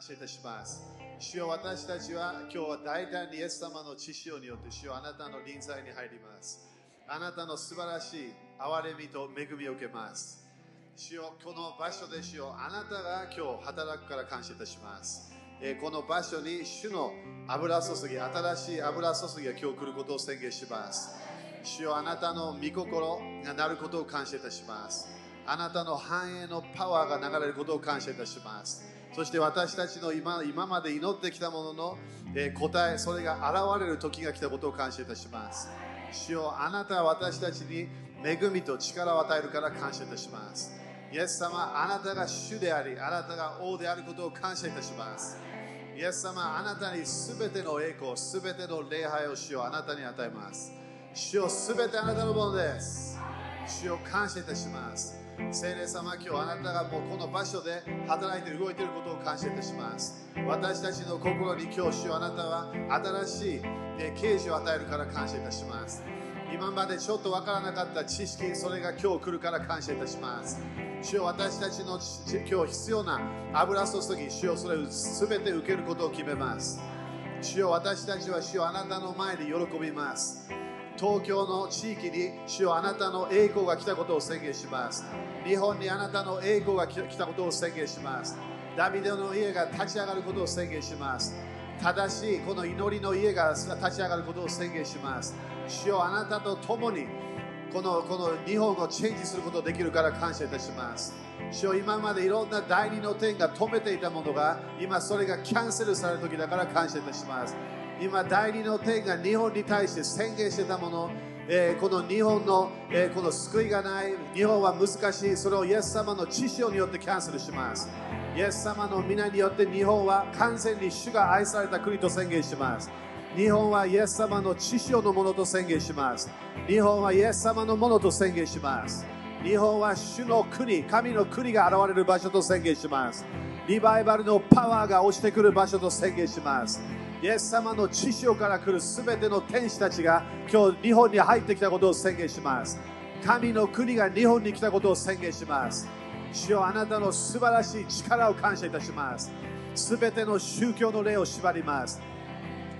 感謝いたします。主よ私たちは今日は大胆にイエス様の知潮によって主よあなたの臨在に入ります。あなたの素晴らしい憐れみと恵みを受けます。主よこの場所で主よあなたが今日働くから感謝いたします。えこの場所に主の油注ぎ、新しい油注ぎが今日来ることを宣言します。主よあなたの御心がなることを感謝いたします。あなたの繁栄のパワーが流れることを感謝いたします。そして私たちの今今まで祈ってきたものの、えー答え、それが現れる時が来たことを感謝いたします。主よあなたは私たちに恵みと力を与えるから感謝いたします。イエス様、あなたが主であり、あなたが王であることを感謝いたします。イエス様、あなたにすべての栄光、すべての礼拝を主よあなたに与えます。主よすべてあなたのものです。主よ感謝いたします。聖霊様、今日あなたがもうこの場所で働いて動いていることを感謝いたします。私たちの心に今日、主よあなたは新しいえ啓示を与えるから感謝いたします。今までちょっとわからなかった知識、それが今日来るから感謝いたします。主よ私たちの今日必要な油注ぎ、主よそれを全て受けることを決めます。主よ私たちは主よあなたの前で喜びます。東京の地域に主よあなたの栄光が来たことを宣言します。日本にあなたの栄光が来たことを宣言します。ダビデの家が立ち上がることを宣言します。正しいこの祈りの家が立ち上がることを宣言します。主よあなたと共にこのこの日本をチェンジすることができるから感謝いたします。主よ今までいろんな第二の点が止めていたものが今それがキャンセルされる時だから感謝いたします。今第二の点が日本に対して宣言してたもの、えーこの日本の、えーこの救いがない。日本は難しい。それをイエス様の知識によってキャンセルします。イエス様の皆によって日本は完全に主が愛された国と宣言します。日本はイエス様の知識のものと宣言します。日本はイエス様のものと宣言します。日本は主の国神の国が現れる場所と宣言します。リバイバルのパワーが落ちてくる場所と宣言します。イエス様の知識から来るすべての天使たちが今日日本に入ってきたことを宣言します。神の国が日本に来たことを宣言します。主よあなたの素晴らしい力を感謝いたします。すべての宗教の霊を縛ります。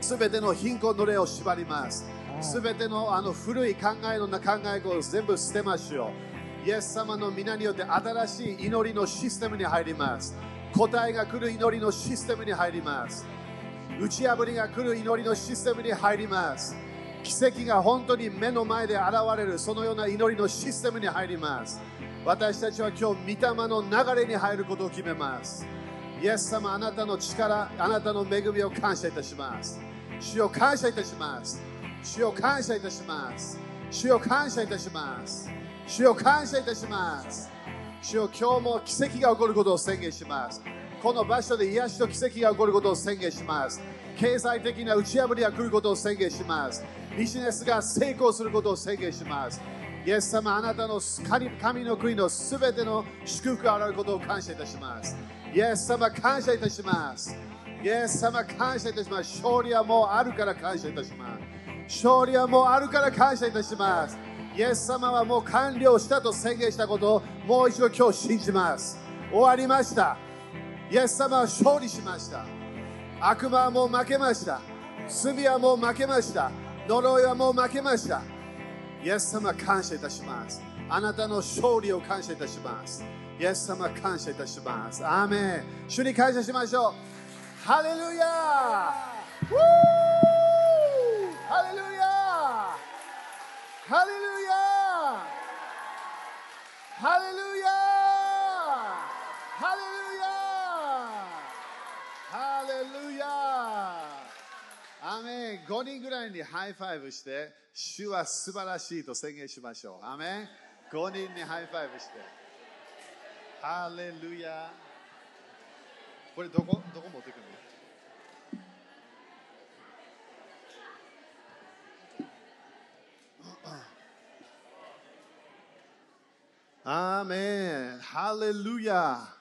すべての貧困の霊を縛ります。すべてのあの古い考えの考えを全部捨てましょう。イエス様の皆によって新しい祈りのシステムに入ります。答えが来る祈りのシステムに入ります。打ち破りが来る祈りのシステムに入ります。奇跡が本当に目の前で現れるそのような祈りのシステムに入ります。私たちは今日御霊の流れに入ることを決めます。イエス様あなたの力あなたの恵みを感謝いたします。主を感謝いたします。主を感謝いたします。主を感謝いたします。主を感謝いたします。主よ今日も奇跡が起こることを宣言します。この場所で癒しと奇跡が起こることを宣言します。経済的な打ち破りが来ることを宣言します。ビジネスが成功することを宣言します。イエス様あなたの神の国のすべての祝福があることを感謝いたします。イエス様感謝いたします。イエス様感謝いたします。勝利はもうあるから感謝いたします。勝利はもうあるから感謝いたします。イエス様はもう完了したと宣言したことをもう一度今日信じます。終わりました。イエス様は勝利しました。悪魔はもう負けました。罪はもう負けました。呪いはもう負けました。イエス様感謝いたします。あなたの勝利を感謝いたします。イエス様感謝いたします。アーメン。主に感謝しましょう。ハレルヤー。ハレルヤー。ハレルヤー。ハレルヤー。ハレルヤー。ハレルヤアメン5人ぐらいに high five して主は素晴らしいと宣言しましょう。アメン。5人に high five して。ハレルヤこれどこどこ持ってくるの？アーメン。ハレルヤ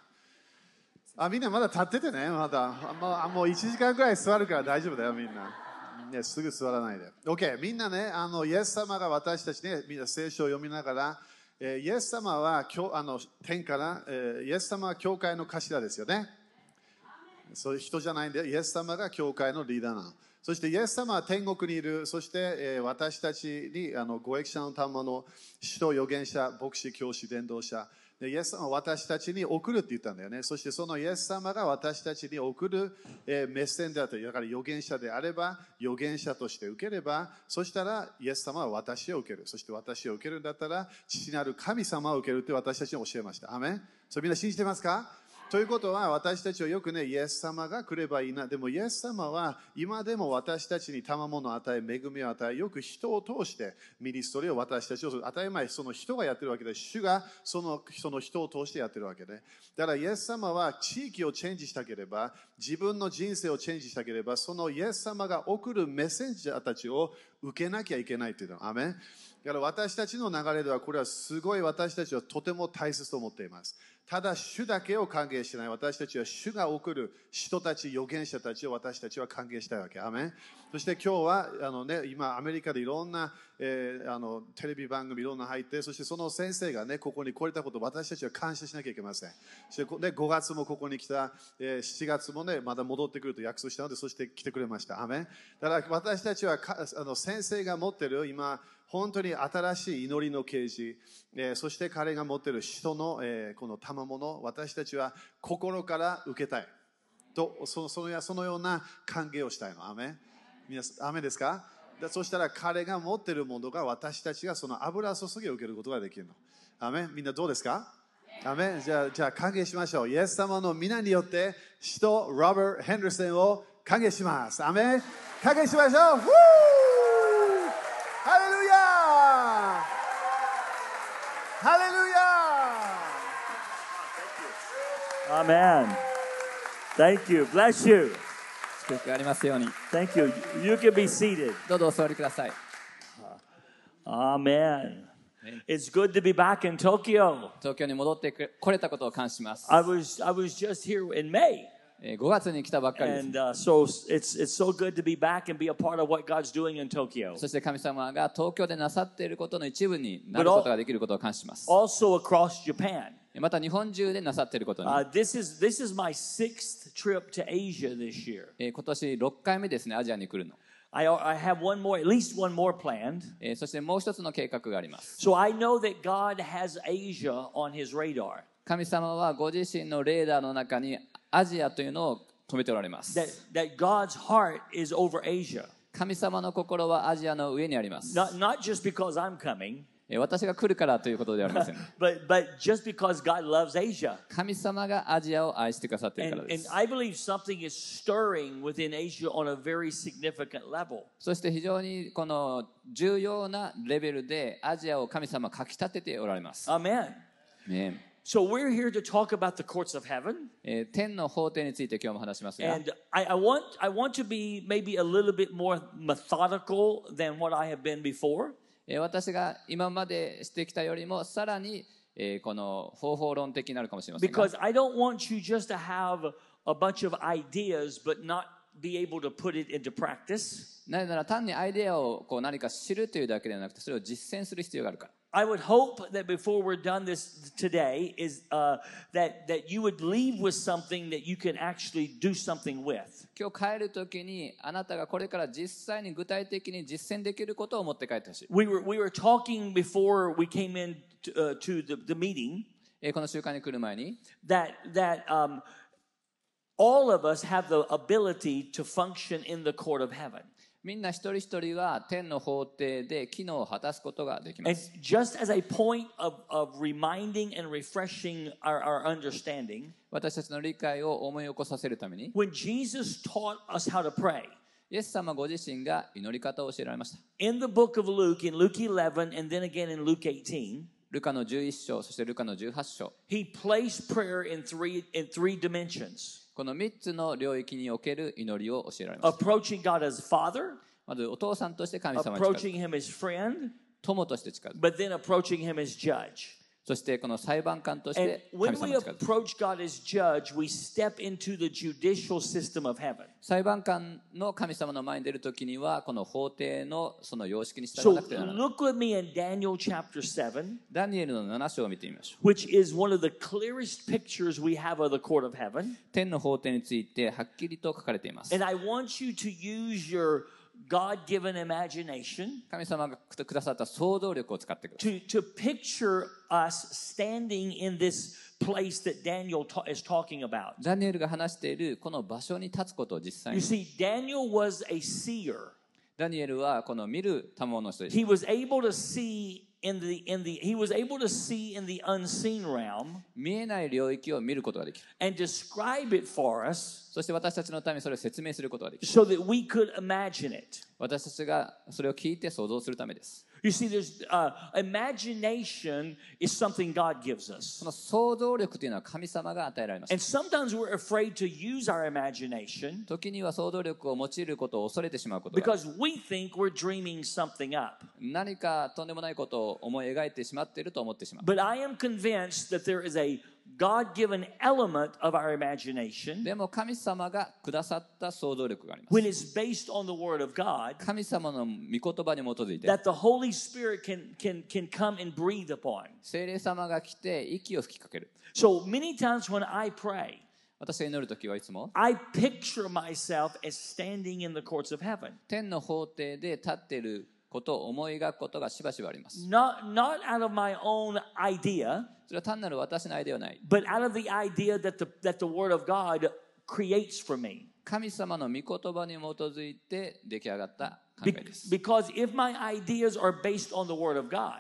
あみんなまだ立っててね、まだ。あもうもう1時間くらい座るから大丈夫だよ、みんな。ね、すぐ座らないで。OK、みんなね、あのイエス様が私たちね、みんな聖書を読みながら、えーイエス様は今日あの天から、えーイエス様は教会の頭ですよね。そういう人じゃないんで、イエス様が教会のリーダーなの。そしてイエス様は天国にいる、そして、えー私たちにあのご益者の賜の使徒預言者、牧師、教師、伝道者、でイエス様は私たちに送るって言ったんだよね。そしてそのイエス様が私たちに送る、えーメッセンジャーという、だから預言者であれば、預言者として受ければ、そしたらイエス様は私を受ける。そして私を受けるんだったら、父なる神様を受けるって私たちに教えました。アメンそれみんな信じてますか？ということは私たちはよくね、イエス様が来ればいいな。でもイエス様は今でも私たちに賜物を与え、恵みを与え、よく人を通してミニストリーを私たちをする。当たり前、その人がやってるわけで、主がそのその人を通してやってるわけで。だからイエス様は地域をチェンジしたければ、自分の人生をチェンジしたければ、そのイエス様が送るメッセンジャーたちを受けなきゃいけないというの。アメンだから私たちの流れではこれはすごい私たちはとても大切と思っています。ただ主だけを歓迎しない私たちは主が送る人たち、預言者たちを私たちは歓迎したいわけ。アメンそして今日はあの、ね、今アメリカでいろんな、えーあのテレビ番組いろんな入ってそしてその先生が、ね、ここに来れたこと私たちは感謝しなきゃいけません。そして、ね、5月もここに来た、えー7月も、ね、まだ戻ってくると約束したのでそして来てくれました。アメンだから私たちはあの先生が持ってる今本当に新しい祈りの啓示、えーそして彼が持っている人の、えーこの賜物私たちは心から受けたい。とそそのそのような歓迎をしたいの。アメ皆さん、アメですか？そしたら彼が持っているものが私たちがその油注ぎを受けることができるの。アメみんなどうですか？アメじゃあ、じゃあ歓迎しましょう。イエス様の皆によって、使徒ロバート・ヘンダーソンを歓迎します。アメ歓迎しましょう Woo! ハレルヤハレルヤ Amen. Thank you. Bless you. 祝福がありますように Thank you. You can be seated. どうぞお座りください Amen. It's good to be back in Tokyo. 東京に戻ってく来れたことを感謝します、I was I was just here in May, えー5月に来たばっかりです and uh, so it's it's so good to be back and be a part of what God's doing in Tokyo. そして神様が東京でなさっていることの一部になることができることを感謝します。Also across Japan. また日本中でなさっていることに、Uh, this is this is my sixth trip to Asia this year. えー今年6回目ですね、アジアに来るの。I I have one more, at least one more planned. えーそしてもう一つの計画があります。So I know that God has Asia on His radar. 神様はご自身のレーダーの中にアジアというのを止めておられます。That that God's heart is over Asia. 神様の心はアジアの上にあります。Not not just because I'm coming, えー私が来るからということではありません。but but just because God loves Asia. 神様がアジアを愛してくださっている And, からで and す。I believe something is stirring within Asia on a very significant level. そして非常にこの重要なレベルでアジアを神様はかき立てておられます。Amen. ね So we're here to talk about the courts of heaven. えー天の法廷について今日も話しますが、And I, I want I want to be maybe a little bit more methodical than what I have been before. えー私が今までしてきたよりもさらに、えーこの方法論的になるかもしれませんが Because I don't want you just to have a bunch of ideas but not be able to put it into practice. なぜなら単にアイデアをこう何か知るというだけではなくてそれを実践する必要があるから I would hope that before we're done this today is uh, that that you would leave with something that you can actually do something with. 今日帰るときにあなたがこれから実際に具体的に実践できることを持って帰ってほしい、 We were we were talking before we came in to, uh, to the, the meeting えーこの習慣に来る前に that that um, all of us have the ability to function in the court of heaven. みんな一人一人は天の法廷で機能を果たすことができます just as a point of, of reminding and refreshing our, our understanding, 私たちの理解を思い起こさせるために when Jesus taught us how to pray, イエス様ご自身が祈り方を教えられました in the book of Luke, in Luke 11, and then again in Luke 18, ルカの11章そしてルカの18章 he placed prayer in three, in three dimensions この3つの領域における祈りを教えられました。Father, まずお父さんとして神様に近づく。友として近づく。But then approaching him ジャ judge. そしてこの裁判官として。裁判官の神様の前に出るときには、この法廷のその様式に従わなくてはならない。So, me 7, ダニエルの7章を見てみましょう。天の法廷についてはっきりと書かれています。God given imagination 神様がくださった想像力を使ってください to, to picture us standing in this place that Daniel ta- is talking about. ダニエルが話しているこの場所に立つことを実際 You に see, Daniel was a seer. ダニエルはこの見る賜の人でした He was able to see in the in the he was able to see in the unseen realm 見えない領域を見ることができる and describe it for us そして私たちのためにそれを説明することができる so that we could imagine it. 私たちがそれを聞いて想像するためです You see, there's uh, imagination is something God gives us. その想像力というのは神様が与えられまし And た sometimes we're afraid to use our imagination 時には想像力を用いることを恐れてしまうことが because we think we're dreaming something up. 何かとんでもないことを思い描いてしまっていると思ってしまう But I am convinced that there is a God given element of our imagination でも神様がくださった想像力があります when it's based on the Word of God 神様の御言葉に基づいて that the Holy Spirit can, can, can come and breathe upon. 聖霊様が来て息を吹きかける So many times when I pray, 私が祈る時はいつも I picture myself as standing in the courts of heaven. 天の法廷で立っている ことを思い描くことがしばしばあります Not, not out of my own idea, それは単なる私のアイデアではない but out of the idea that the, that the Word of God creates for me. 神様の御言葉に基づいて出来上がった考えです。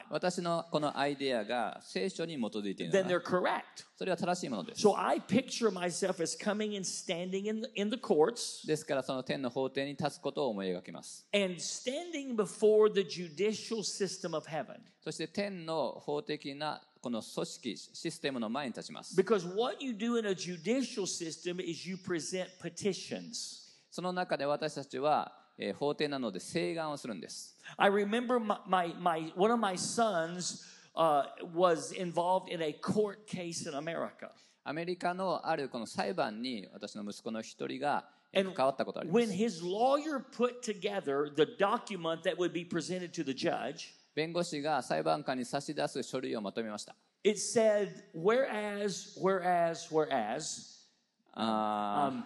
私のこのアイデアが聖書に基づいているなら correct. それは正しいものです。ですからその天の法廷に立つことを思い描きます。そして天の法的なこの組織システムの前に立ちます Because what you do in a judicial system is you present petitions. その中で私たちは、えー法廷なので請願をするんです I remember my, my, my one of my sons uh, was involved in a court case in America. アメリカのあるこの裁判に私の息子の一人がえー And 関わったことがありま when す his lawyer put together the document that would be presented to the judge, 弁護士が裁判官に差し出す書類をまとめました it said, whereas, whereas, whereas. Um,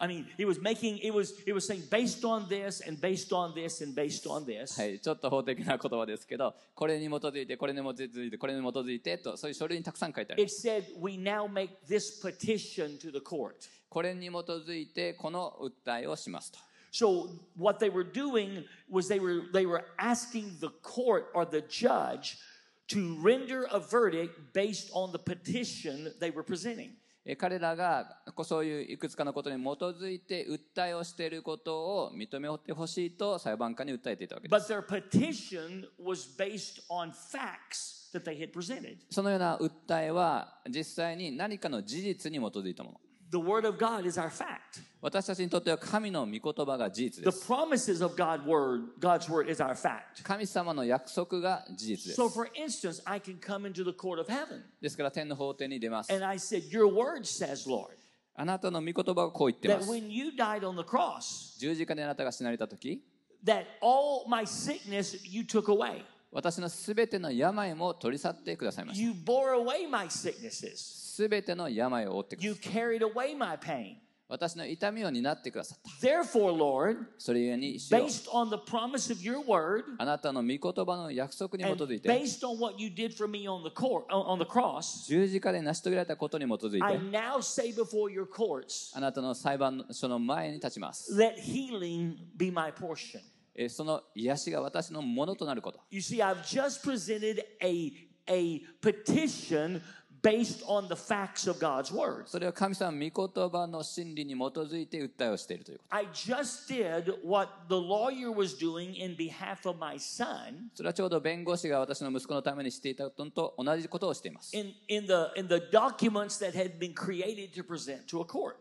I mean, it was making, it was, it was saying based on this and based on this and based on this. はい、ちょっと法的な言葉ですけどこれに基づいてこれに基づいてこれに基づいてとそういう書類にたくさん書いてありま It す said, we now make this petition to the court. これに基づいてこの訴えをしますと So what they were doing was they were they were asking the court or the judge to render a verdict based on the petition they were presenting. え彼らがこそういういくつかのことに基づいて訴えをしていることを認めてほしいと裁判官に訴えていたわけです But their petition was based on facts that they had presented. そのような訴えは実際に何かの事実に基づいたもの The word of God is our fact. 私たちにとっては神の御言葉が事実 The です promises of God's word, God's word is our fact. 神様の約束が事実です So for instance, I can come into the court of heaven ですから天の法廷に出ます and I said, Your word says, Lord, あなたの御言葉がこう言ってま that す when you died on the cross, 十字架であなたが死なれた時 that all my sickness you took away. 私のすべての病も取り去ってくださいました You bore away my sicknesses. すべての病を負ってくだ You さい carried away my pain. 私の痛みを担ってくださった Therefore, Lord, それゆえに based on the promise of your word あなたの御言葉の約束に基づいて based on what you did for me on the court on the cross, 十字架で成し遂げられたことに基づい I て now say before your courts, あなたの裁判所の前に立ちます let healing be my portion. えその癒しが私のものとなること You see, I've just presented a a petition based on the facts of God's word. それは神様の御言葉の真理に基づいて訴えをしているということ I just did what the lawyer was doing in behalf of my son それはちょうど弁護士が私の息子のためにしていたのと同じことをしています in, in the in the documents that had been created to present to a court.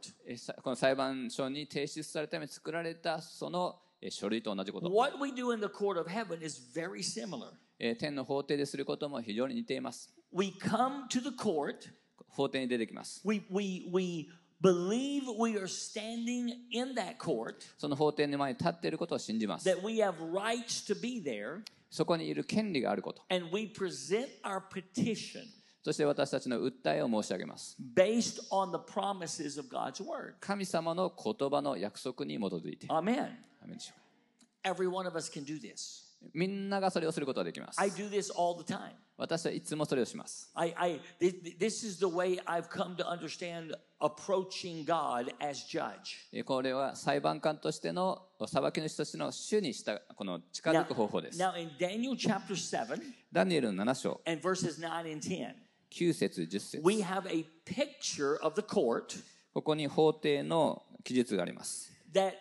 この裁判所に提出されるために作られたそのえ書類と同じこと What we do in the court of heaven is very similar. え天の法廷ですることも非常に似ています we come to the court, 法廷に出てきます we, we, we believe we are standing in that court, その法廷の前に立っていることを信じます that we have rights to be there, そこにいる権利があること and we present our petition そして私たちの訴えを申し上げます based on the promises of God's word. 神様の言葉の約束に基づいて Amen. アメンでしょうか Every one of us can do this. みんながそれをすることができます I do this all the time. 私はいつもそれをします I, I thi- this is the way I've come to understand approaching God as judge. えこれは裁判官としての裁き主としての主にしたこの近づく方法です now in Daniel chapter 7ダニエルの7章 and verses 9 and 10, 9節10節 we have a picture of the court ここに法廷の記述があります that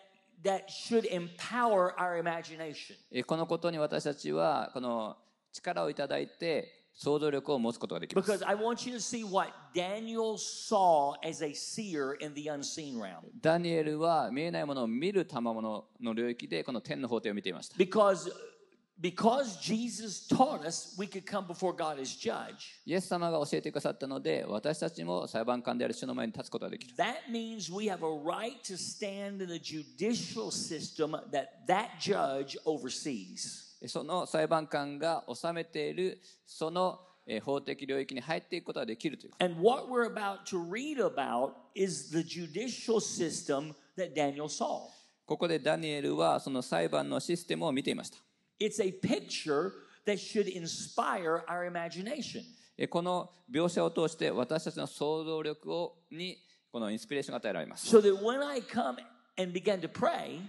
that should empower our imagination. えこのことに私たちはこの力をいただいて想像力を持つことができます Because I want you to see what Daniel saw as a seer in the unseen realm. ダニエルは見えないものを見る賜物の領域でこの天の法廷を見ていました Because because Jesus taught us we could come before God as judge. イエス様が教えてくださったので私たちも裁判官である主の前に立つことができる That means we have a right to stand in the judicial system that that judge oversees. その裁判官が治めているそのえー法的領域に入っていくことができるということ And what we're about to read about is the judicial system that Daniel saw. ここでダニエルはその裁判のシステムを見ていました It's a picture that should inspire our imagination. えーこの描写を通して私たちの想像力をにこのインスピレーションが与えられます So that when I come and begin to pray,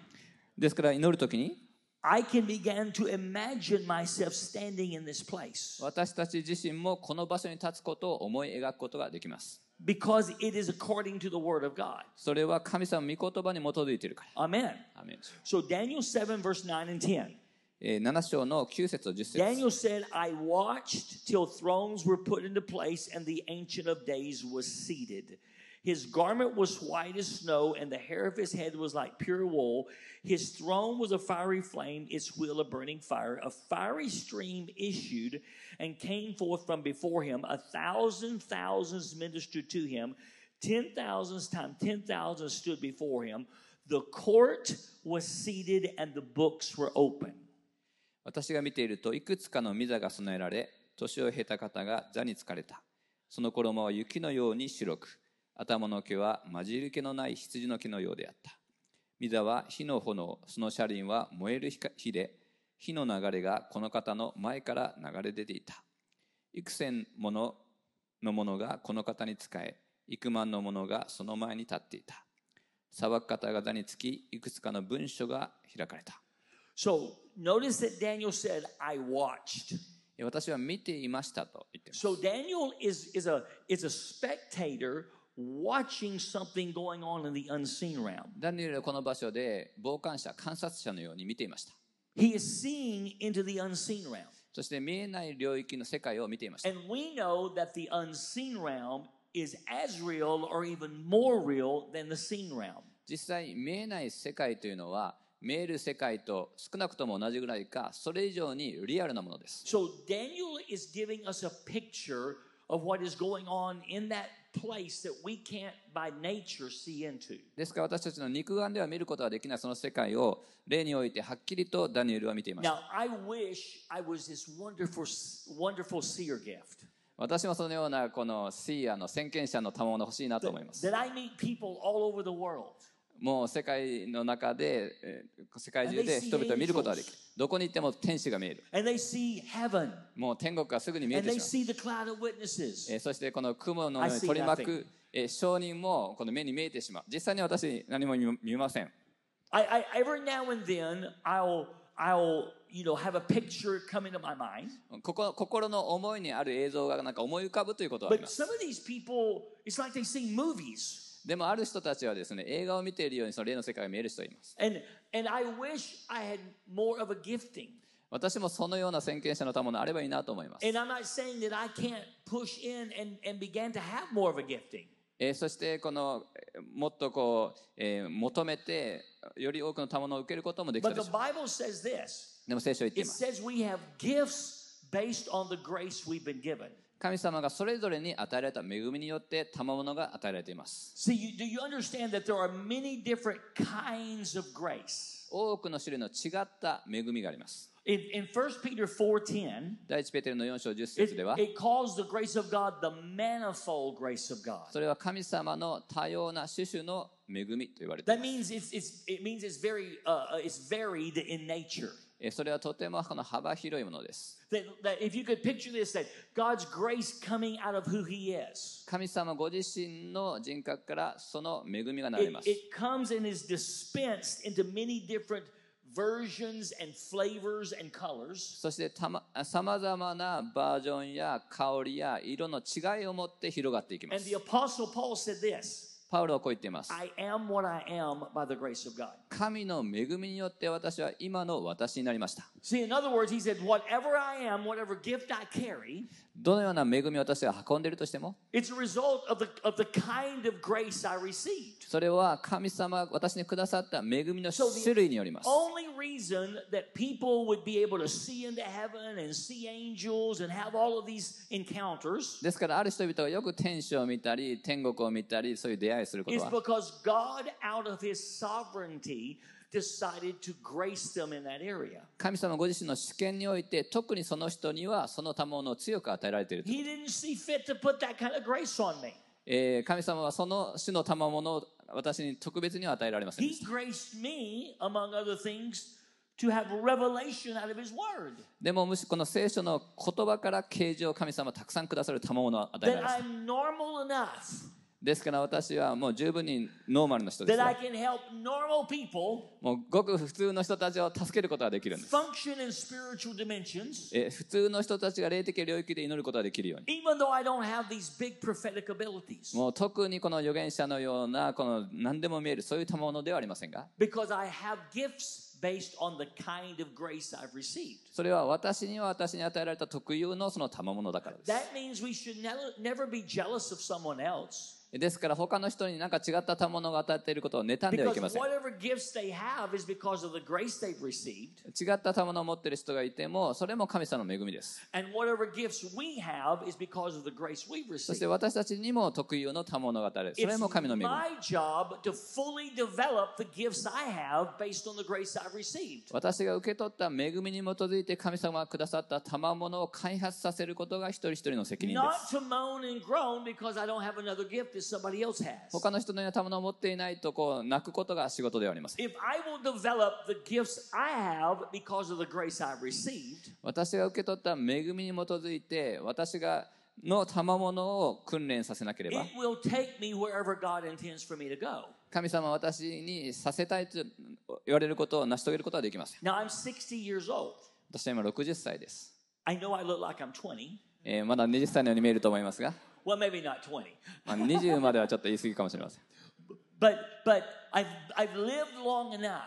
ですから祈るときに I can begin to imagine myself standing in this place 私たち自身もこの場所に立つことを思い描くことができます because it is according to the word of God. それは神様の御言葉に基づいているから Amen. アメン So Daniel 7, verse 9 and 10. えー7章の9節と10節 Daniel said, I watched till thrones were put into place and the Ancient of Days was seated. His garment was white as snow, and the hair of his head was like pure wool. His throne was a fiery flame, its wheel a burning fire. A fiery stream issued and came forth from before him. A thousand thousands ministered to him. Ten thousands times ten thousand stood before him. The court was seated, and the books were open. 私が見ているといくつかの御座が備えられ年を経た方が座に疲れた。その衣は雪のように白く頭の毛は混じり気のない羊の毛のようであった。御座は火の炎その車輪は燃える火で火の流れがこの方の前から流れ出ていた。幾千ものの者がこの方に仕え幾万の者がその前に立っていた。裁く方が座につきいくつかの文書が開かれた。So notice that Daniel said, I watched. 私は見ていましたと言っています So Daniel is, is, a, is a spectator watching something going on in the unseen realm. ダニエルはこの場所で傍観者、観察者のように見ていました。 He is seeing into the unseen realm. そして見えない領域の世界を見ていました。 And we know that the unseen realm is as real or even more real than the seen realm. 実際見えない世界というのは 見える世界と少なくとも同じぐらいかそれ以上にリアルなものです。So Daniel is giving us a picture of what is going on in that place that we can't by nature see into. ですから私たちの肉眼では見ることができないその世界を例においてはっきりとダニエルは見ていました。Now, I wish I was this wonderful, wonderful seer gift. 私もそのようなこのシーアの先見者の賜物欲しいなと思います。That I meet people all over the world. もう世界の中で、世界中で人々を見ることはできる。どこに行っても天使が見える。もう天国はすぐに見える。そしてこの雲のよに取り巻く証人もこの目に見えてしまう。実際に私何も見ません。心の思いにある映像がなんか思い浮かぶということはあります。でもある人たちはですね、映画を見ているようにその例の世界が見える人います。私もそのような先見者のたものあればいいなと思います。そして、この、もっとこう、求めて、より多くのたものを受けることもできます。でも、聖書は言ってい。神様がそれぞれに与えられた恵みによって賜物が与えられています See, do you understand that there are many different kinds of grace? 多くの種類の違った恵みがあります In, in 1 Peter 4.10, 第一ペテルの4章10節 it, では it calls the grace of God the manifold grace of God. それは神様の多様な種々の恵みと言われてい That ます means it's, it's, it means it's very uh, uh, it's varied in nature. それはとてもこの幅広いものです。神様ご自身の人格からその恵みが流れます。そしてさまざまなバージョンや香りや色の違いを持って広がっていきます。パウロはこう言っています I am what I am by the grace of God. 神の恵みによって私は今の私になりました See, in other words, he said, whatever I am, whatever gift I carry, どのような恵みを私は運んでいるとしても、それは神様が私にくださった恵みの種類によります。ですから、ある人々はよく天使を見たり、天国を見たり、そういう出会いすることは。神様ご自身の主権において特にその人にはその賜物を強く与えられていると。神様はその主の賜物を私に特別には与えられませんでしでもむしこの聖書の言葉から形状を神様たくさんくださる賜物を与えられますですから私はもう十分にノーマルの人です。もうごく普通の人たちを助けることができるんです。普通の人たちが霊的領域で祈ることができるように。もう特にこの預言者のようなこの何でも見えるそういうたものではありませんが。それは私には私に与えられた特有のその賜物だからです。ですから他の人に何か違った賜物当たっていることを妬んではいけません。違った賜物を持っている人がいても、それも神様の恵みです。そして私たちにも特有の賜物が与える。それも神の恵み。私が受け取った恵みに基づいて神様がくださった賜物を開発させることが一人一人の責任です。他の人のようなたもを持っていないと泣くことが仕事ではあります。私が受け取った恵みに基づいて、私がの賜物を訓練させなければ。神様は私にさせたいと言われることを成し遂げることができます。私は今60歳です。まだ20歳のように見えると思いますが。Well, maybe not 20. まあ、20まではちょっと言い過ぎかもしれません But but I've I've lived long enough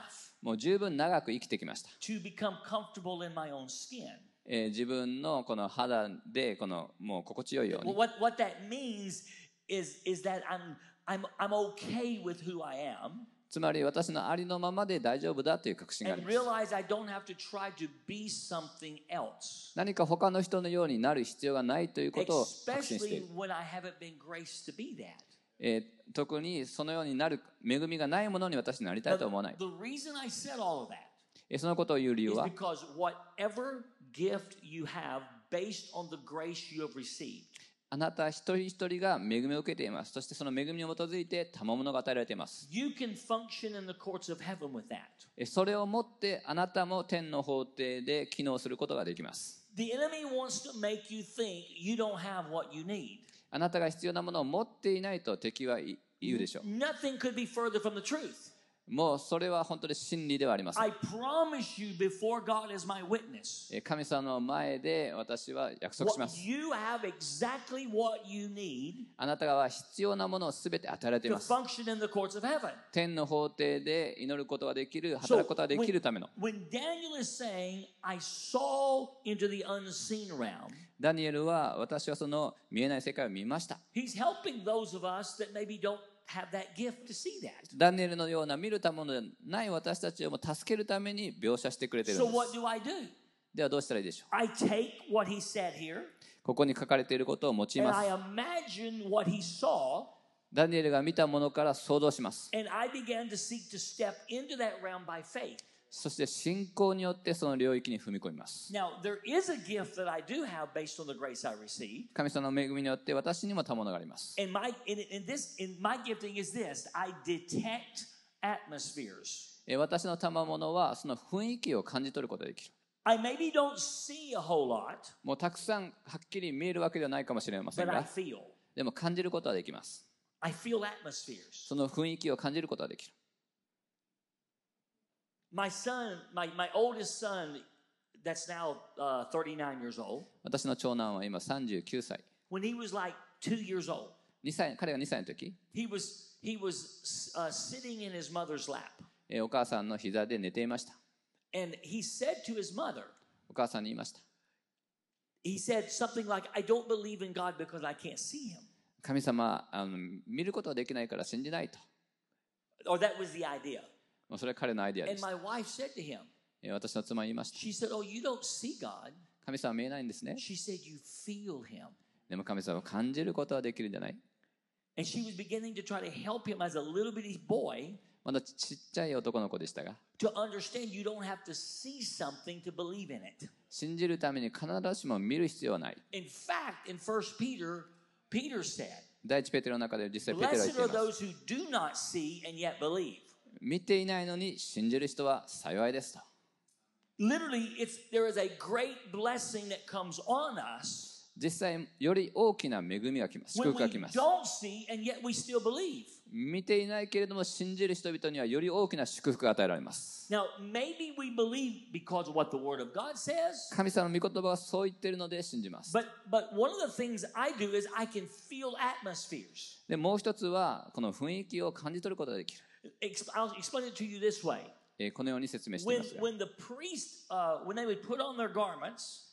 もう十分長く生きてきました、to become comfortable in my own skin. えー自分のこの肌でこのもう心地よいよう Well, に what what that means is is that I'm I'm I'm okay with who I am つまり私のありのままで大丈夫だという確信があります。何か他の人のようになる必要がないということを確信している。え、特にそのようになる恵みがないものに私になりたいと思わない。そのことを言う理由は、あなた一人一人が恵みを受けています。そしてその恵みに基づいて賜物が与えられています。それを持ってあなたも天の法廷で機能することができます。あなたが必要なものを持っていないと敵は言うでしょう。もうそれは本当に真理ではあります。神様の前で私は約束します。あなたが必要なものをすべて与えています。天の法廷で祈ることができる、働くことができるための。ダニエルは私はその見えない世界を見ました。He's helping those of us that maybe don't ダニエルのような見るたものでない私たちを助けるために描写してくれているんです。ではどうしたらいいでしょう？ここに書かれていることを用います。ダニエルが見たものから想像します。そして信仰によってその領域に踏み込みます Now, there is a gift that I do have based on the grace I received. 神様の恵みによって私にも賜物があります And my in, in this in my gifting is this I detect atmospheres. えー私の賜物はその雰囲気を感じ取ることができる I maybe don't see a whole lot, もうたくさんはっきり見えるわけではないかもしれません but I が feel. でも感じることはできます I feel atmospheres. その雰囲気を感じることができる My son, my, my oldest son, that's now uh, 39 years old, 私の長男は今39歳 when he was like two years old, 2歳彼が2歳の時、 he was he was uh, sitting in his mother's lap, えーお母さんの膝で寝ていました and he said to his mother, お母さんに言いました he said something like, "I don't believe in God because I can't see Him," 神様あの見ることはできないから信じないと or that was the idea. もうそれは彼のアイデアで And した my wife said to him, えー私の妻に言いました she said, "Oh, you don't see God." 神様は見えないんですね She said, "You feel Him." でも神様は感じることはできるんじゃない And she was beginning to try to help him as a little bitty boy まだちっちゃい男の子でしたが to understand you don't have to see something to believe in it. 信じるために必ずしも見る必要はない In fact, in 1 Peter, Peter said, 第一ペテロの中で実際ペテロは言 Blessed ってい are ます those who do not see and yet believe. 見ていないのに信じる人は幸いですと。実際、より大きな恵みが来ます。祝福が来ます。見ていないけれども、信じる人々にはより大きな祝福が与えられます。神様の御言葉はそう言ってるので信じます。でもう一つは、この雰囲気を感じ取ることができる。I'll explain it to you this way. えーこのように説明してい When ますが when the priest uh, when they would put on their garments,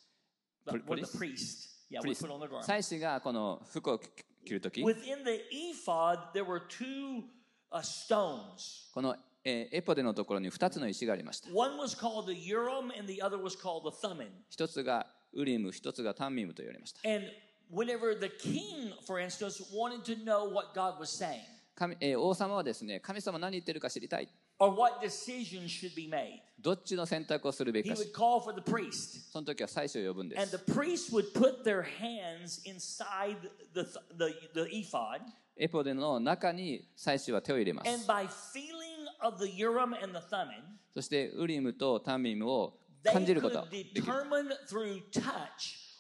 the, Pri- when the priest? yeah, would put on their garments. 祭司がこの服を着るとき Within the ephod, there were two uh, stones. この、えーエポデのところに2つの石がありました One was called the Urim, and the other was called the Thummim. 一つがウリム一つがタンミムと言われました And whenever the king, for instance, wanted to know what God was saying 神、えー王様はですね神様何言ってるか知りたい or what decisions should be made, どっちの選択をするべき he か would call for the priest. その時は祭司を呼ぶんで And す the priest would put their hands inside the, the, the ephod. エポデの中に祭司は手を入れま And す by feeling of the Urim and the Thummim, そしてウリムとタンミムを感じることができる determine through touch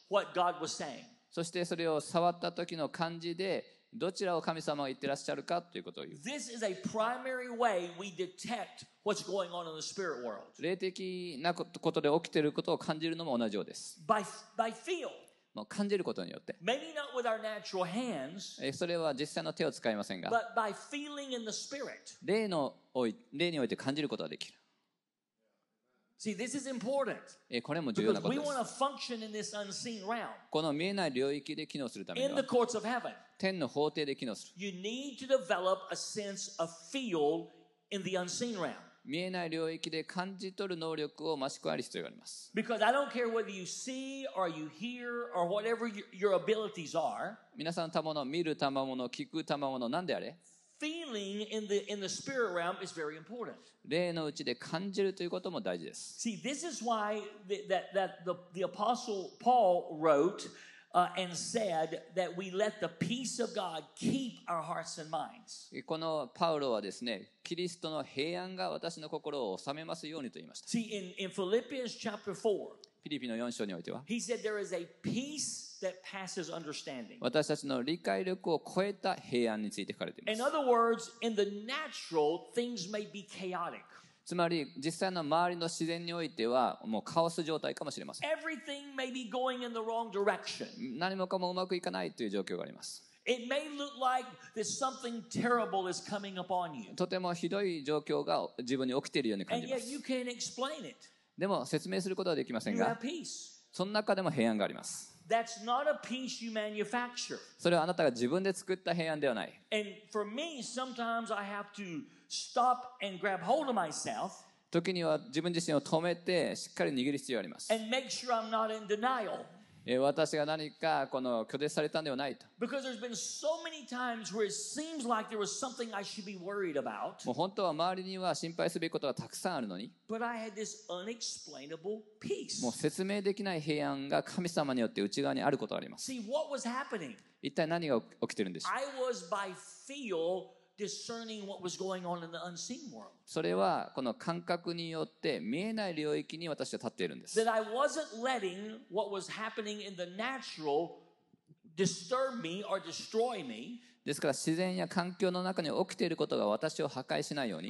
what God was saying. そしてそれを触った時の感じでどちらを神様が言ってらっしゃるかということを言う。霊的なことで起きていることを感じるのも同じようです。感じることによって。えそれは実際の手を使いませんが、例,の霊において感じることはできる。See, this is important えこれも重要な because こと we です want to function in this unseen realm, この見えない領域で機能するために in は the courts of heaven. 天の法廷で機能する You need to develop a sense of feel in the unseen realm. 見えない領域で感じ取る能力を増し加える必要があります Because I don't care whether you see or you hear or whatever your, abilities are, 皆さんの賜物見る賜物聞く賜物何であれ feeling in the in the spirit realm is very important. 霊のうちで感じるということも大事です See, this is why the, that that the, the apostle Paul wrote uh, and said that we let the peace of God keep our hearts and minds. このパウロはですねキリストの平安が私の心を治めますようにと言いました See, in, in Philippians chapter 4, フィリピの4章においては he said there is a peace that passes understanding. 私たちの理解力を超えた平安について書かれていま In す other words, in the natural, things may be chaotic. つまり実際の周りの自然においてはもうカオス状態かもしれません Everything may be going in the wrong direction. 何もかもうまくいかないという状況があります It may look like that something terrible is coming upon you. とてもひどい状況が自分に起きているように感 And じま yet す you can't explain it. でも説明することはできませんが.その中でも平安があります That's not a peace you manufacture. それはあなたが自分で作った平安ではない And for me, sometimes I have to stop and grab hold of myself 時には自分自身を止めてしっかり握る必要があります and make sure I'm not in denial. 私が何かこの拒絶されたんではないと。もう本当は周りには心配すべきことがたくさんあるのに。もう説明できない平安が神様によって内側にあることがあります。一体何が起きてるんですょそれはこの感覚によって見えない領域に私は立っているんです。ですから自然や環境の中に起きていることが私を破壊しないように。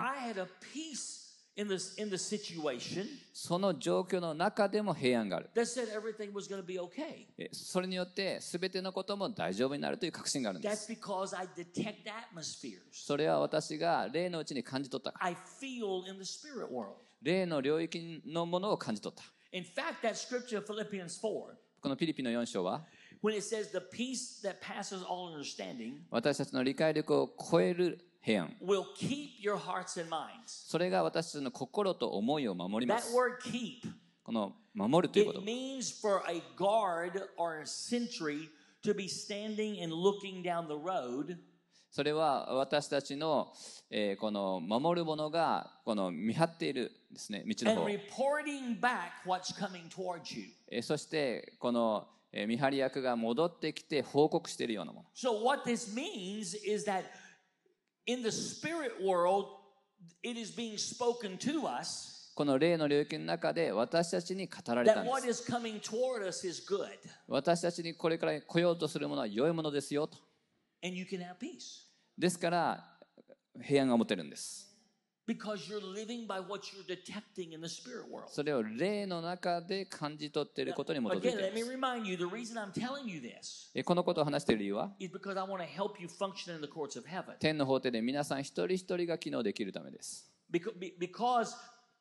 In this in the situation その状況の中でも平安がある that said everything was going to be okay. えそれによって全てのことも大丈夫になるという確信があるんで That's す because I detect atmospheres. それは私が霊のうちに感じ取ったから I feel in the spirit world. 霊の領域のものを感じ取った In fact, that scripture of Philippians 4, このピリピの4章は when it says the peace that passes all understanding 私たちの理解力を超える平安 will keep your hearts and minds. それが私たちの心と思いを守りま That す word keep, この守るということ means for a guard or a sentry to be standing and looking down the road それは私たちの、えーこの守るものがこの見張っているですね道の and 方、reporting back what's coming towards you. えーそしてこの、えー見張り役が戻ってきて報告しているようなもの So, what this means is that この例の領域の中で私たちに語られたんです。私たちにこれから来ようとするものは良いものですよと。ですから、平安が持てるんです。Because you're living by what you're detecting in the spirit world. それを霊の中で感じ取っていることに基づい Again, てい let me ます remind you the reason I'm telling you this えこのことを話している理由は is because I want to help you function in the courts of heaven. 天の法廷で皆さん一人一人が機能できるためです Because, be- because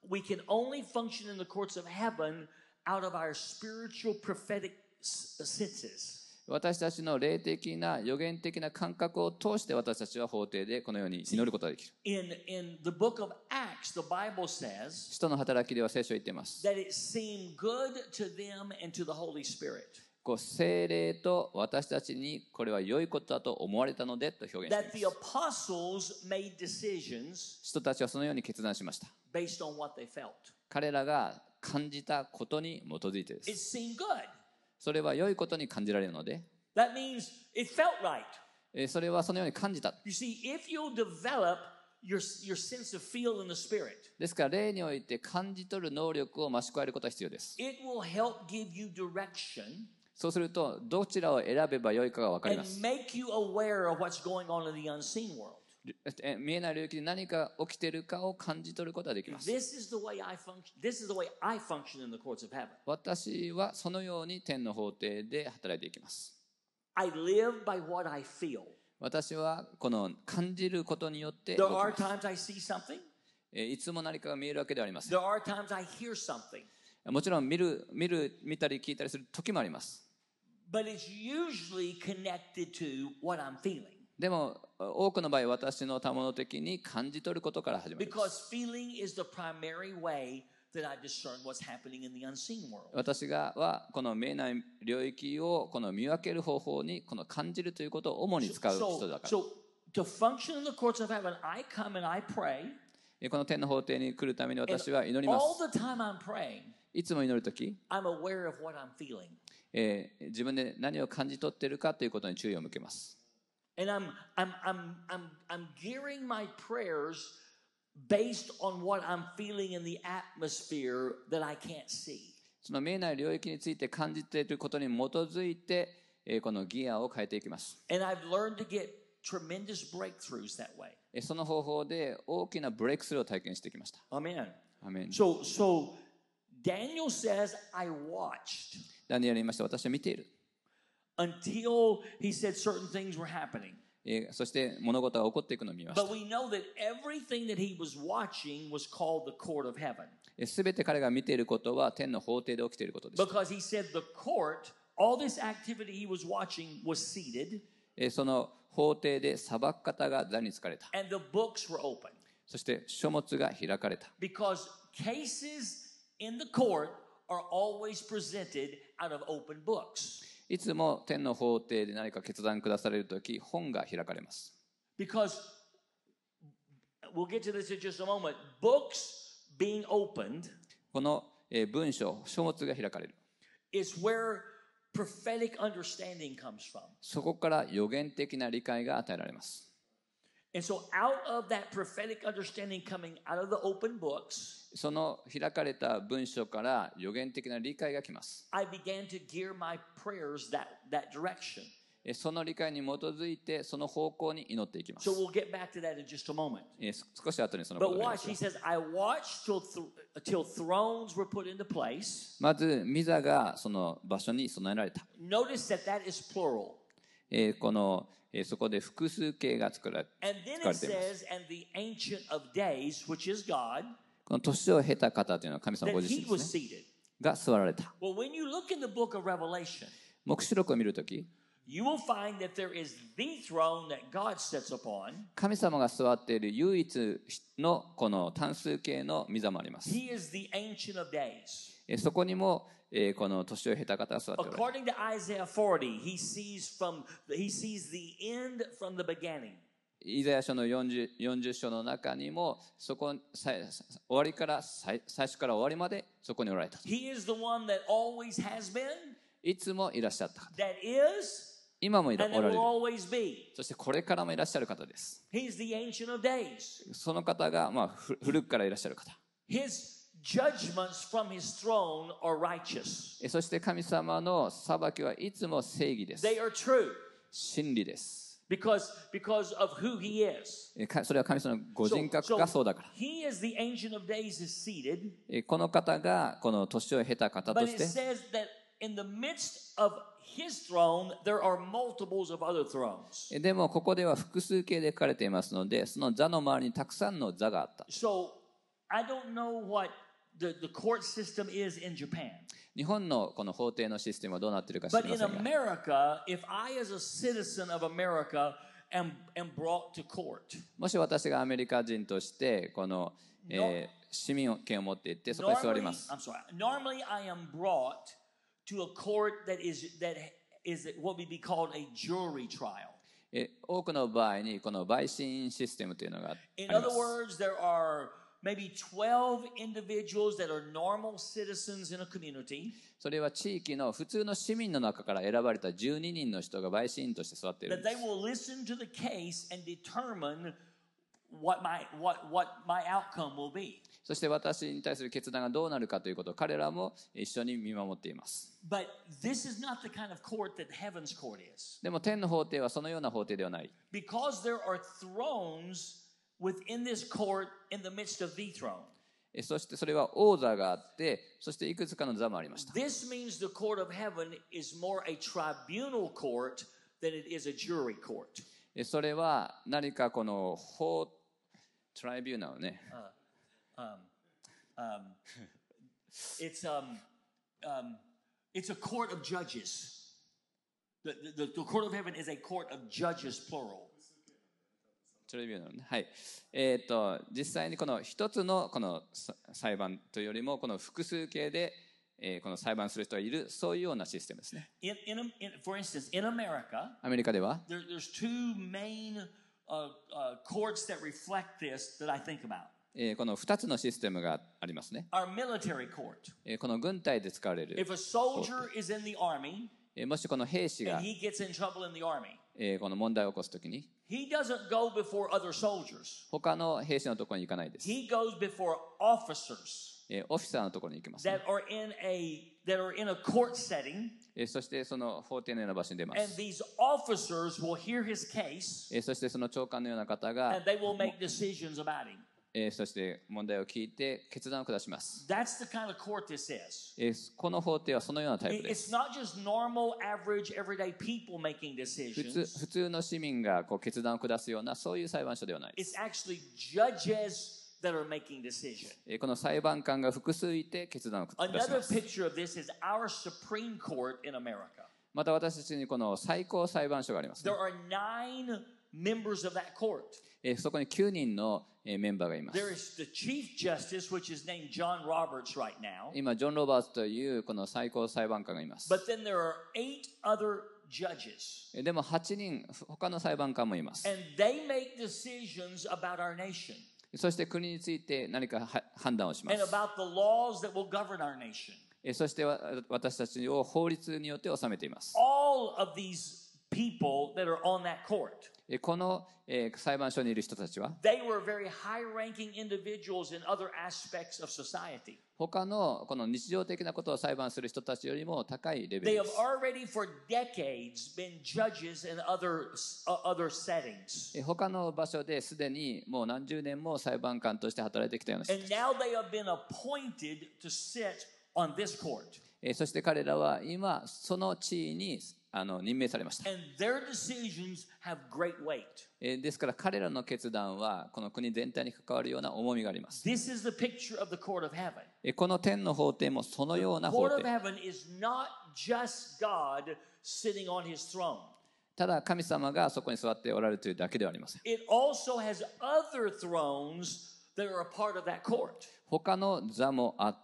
we can only function in the courts of heaven out of our spiritual prophetic s- senses. 私たちの霊的な予言的な感覚を通して私たちは法廷でこのように祈ることができる In, in the book of Acts, the Bible says 使徒の働きでは聖書を言っています that it seemed good to them and to the Holy Spirit こう精霊と私たちにこれは良いことだと思われたのでと表現 that して the います apostles made decisions 使徒たちはそのように決断しました based on what they felt. 彼らが感じたことに基づいてで It す seemed good. それは良いことに感じられるので That means it felt right. えーそれはそのように感じた You see, if you'll develop your, your sense of feel in the Spirit, ですから霊において感じ取る能力を増し加えることが必要です it will help give you direction そうするとどちらを選べばよいかが分かり and ます make you aware of what's going on in the unseen world. え見えない領域で何が起きているかを感じ取ることができます This is the way I function. This is the way I function in the courts of heaven. 私はそのように天の法廷で働いていきます I live by what I feel. 私はこの感じることによって There 動き are ます times I see something. えいつも何かが見えるわけではありません There are times I hear something. もちろん見る見る見たり聞いたりする時もあります But it's usually connected to what I'm feeling. でも多くの場合私のたもの的に感じ取ることから始まりま。私がはこの見えない領域をこの見分ける方法にこの感じるということを主に使う人だから。この天の法廷に来るために私は祈ります。いつも祈るとき、え、自分で何を感じ取ってるかということに注意を向けます。And I'm, I'm, I'm, I'm, I'm gearing my prayers based on what I'm feeling in the atmosphere that I can't see. その見えない領域について感じていることに基づいて、えー、このギアを変えていきます。And I've learned to get tremendous breakthroughs that way. so Daniel says, I watched. ダニエル言いました。私は見ている。until he said certain things were happening. えーそして物事が起こっていくのを見ました But we know that everything that he was watching was called the court of heaven. すべて彼が見ていることは天の法廷で起きていることでした Because he said the court, all this activity he was watching was seated えーその法廷で裁く方が座につかれた and the books were open. そして書物が開かれた Because cases in the court are always presented out of open books いつも天の法廷で何か決断下されるとき本が開かれます because we'll get to this in just a moment. Books being opened このえー文書書物が開かれる is where prophetic understanding comes from. そこから予言的な理解が与えられますその開かれた文章から予言的な理解がきます。その理解に基づいてその方向に祈っていきます。少し後にそのことを言います。まず、ミザがその場所に備えられた。えーこの、えーそこで複数形が作られていますこの年を経た方というのは神様ご自身ですね.が座られた黙示録を見るとき you will find that there is the throne that God sits upon. 神様が座っている唯一のこの単数形の御座もあります He is the Ancient of Days. えーそこにも、えーこの年を経た方が座っておられる According to Isaiah 40, he sees from he sees the end from the beginning. イザヤ書の 40, 40章の中にもそこさ終わりから最最初から終わりまでそこにおられた He is the one that always has been, いつもいらっしゃった方 that is, 今もいら and おられ will る always be. そしてこれからもいらっしゃる方です He's the Ancient of Days. その方が、まあ、ふ古くからいらっしゃる方 His judgments from his throne are righteous. えそして神様の裁きはいつも正義です They are true 真理です because because of who he is. それは神様のご So- 人格がそうだから he is the Ancient of Days is seated, えこの方がこの年を経た方 but と it して says that in the midst of his throne there are multiples of other thrones. えでもここでは複数形で書かれていますのでその座の周りにたくさんの座があった So I don't know what the, the court system is in Japan. 日本のこの法廷のシステムはどうなっているか知 But りま in せんが America, if I, as a citizen of America, am, am brought to court, もし私がアメリカ人としてこの、えー市民権を持っていってそこに座り normally, ます I'm sorry, normally I am brought to a court that is, that is what would be called a jury trial. え多くの場合にこの陪審システムというのがあり In ま other す words, there are maybe 12 individuals that are normal citizens in a community それは地域の普通の市民の中から選ばれた12人の人が陪審員として座っているん that で they す will listen to the case and determine what my what what my outcome will be. そして私に対する決断がどうなるかということを彼らも一緒に見守っています But this is not the kind of court that heaven's court is. でも天の法廷はそのような法廷ではない Because there are thrones within this court in the midst of the throne. えそしてそれは王座があってそしていくつかの座もありました This means the court of heaven is more a tribunal court than it is a jury court. えそれは何かこの法トライビューナルね It's um, um, it's a court of judges. The, the, the court of heaven is a court of judges, plural. トリビュ。はい。えっ、と、実際にこの一つのこの裁判というよりも、この複数形で、え、この裁判する人がいる、そういうようなシステムですね。For instance, in America, アメリカでは？there's two main courts that reflect this that I think about. この2つのシステムがありますね。え、この軍隊で使われる。え、もしこの兵士が、え、この問題を起こすときに、he doesn't go before other soldiers. 他の兵士のところに行かないです、He goes before officers えーオフィサーのところに行きます、ね that are in a that are in a court setting, えーそしてその法廷のような場所に出ま and す、these officers will hear his case えーそしてその長官のような方が and、they will make decisions about him. えーそして問題を聞いて決断を下します、That's the kind of court this is. えーこの法廷はそのようなタイプで It's す not just normal, average, everyday people making 普通 decisions. 普通の市民がこう決断を下すようなそういう裁判所ではないです It's actually judges that are making decisions. えーこの裁判官が複数いて決断を下し Another ます picture of this is our Supreme Court in America. また私たちにこの最高裁判所がありますね、There are nine members of that court. えーそこに9人のえーメンバーがいます There is the Chief Justice, which is named John Roberts right now. 今ジョン・ロバーツというこの最高裁判官がいます But then there are eight other judges. えーでも8人他の裁判官もいます And they make decisions about our nation そして国について何かは判断をしま and す about the laws that will govern our nation. えーそしてわ私たちを法律によって治めています All of these people that are on that court, えーこの裁判所にいる人たちは、他のこの日常的なことを裁判する人たちよりも高いレベルです。他の場所ですでにもう何十年も裁判官として働いてきたような人たち。そして彼らは今その地位にあの任命されました。ですから彼らの決断はこの国全体に関わるような重みがあります。この天の法廷もそのような法廷ただ神様がそこに座っておられるというだけではありません。他の座もあ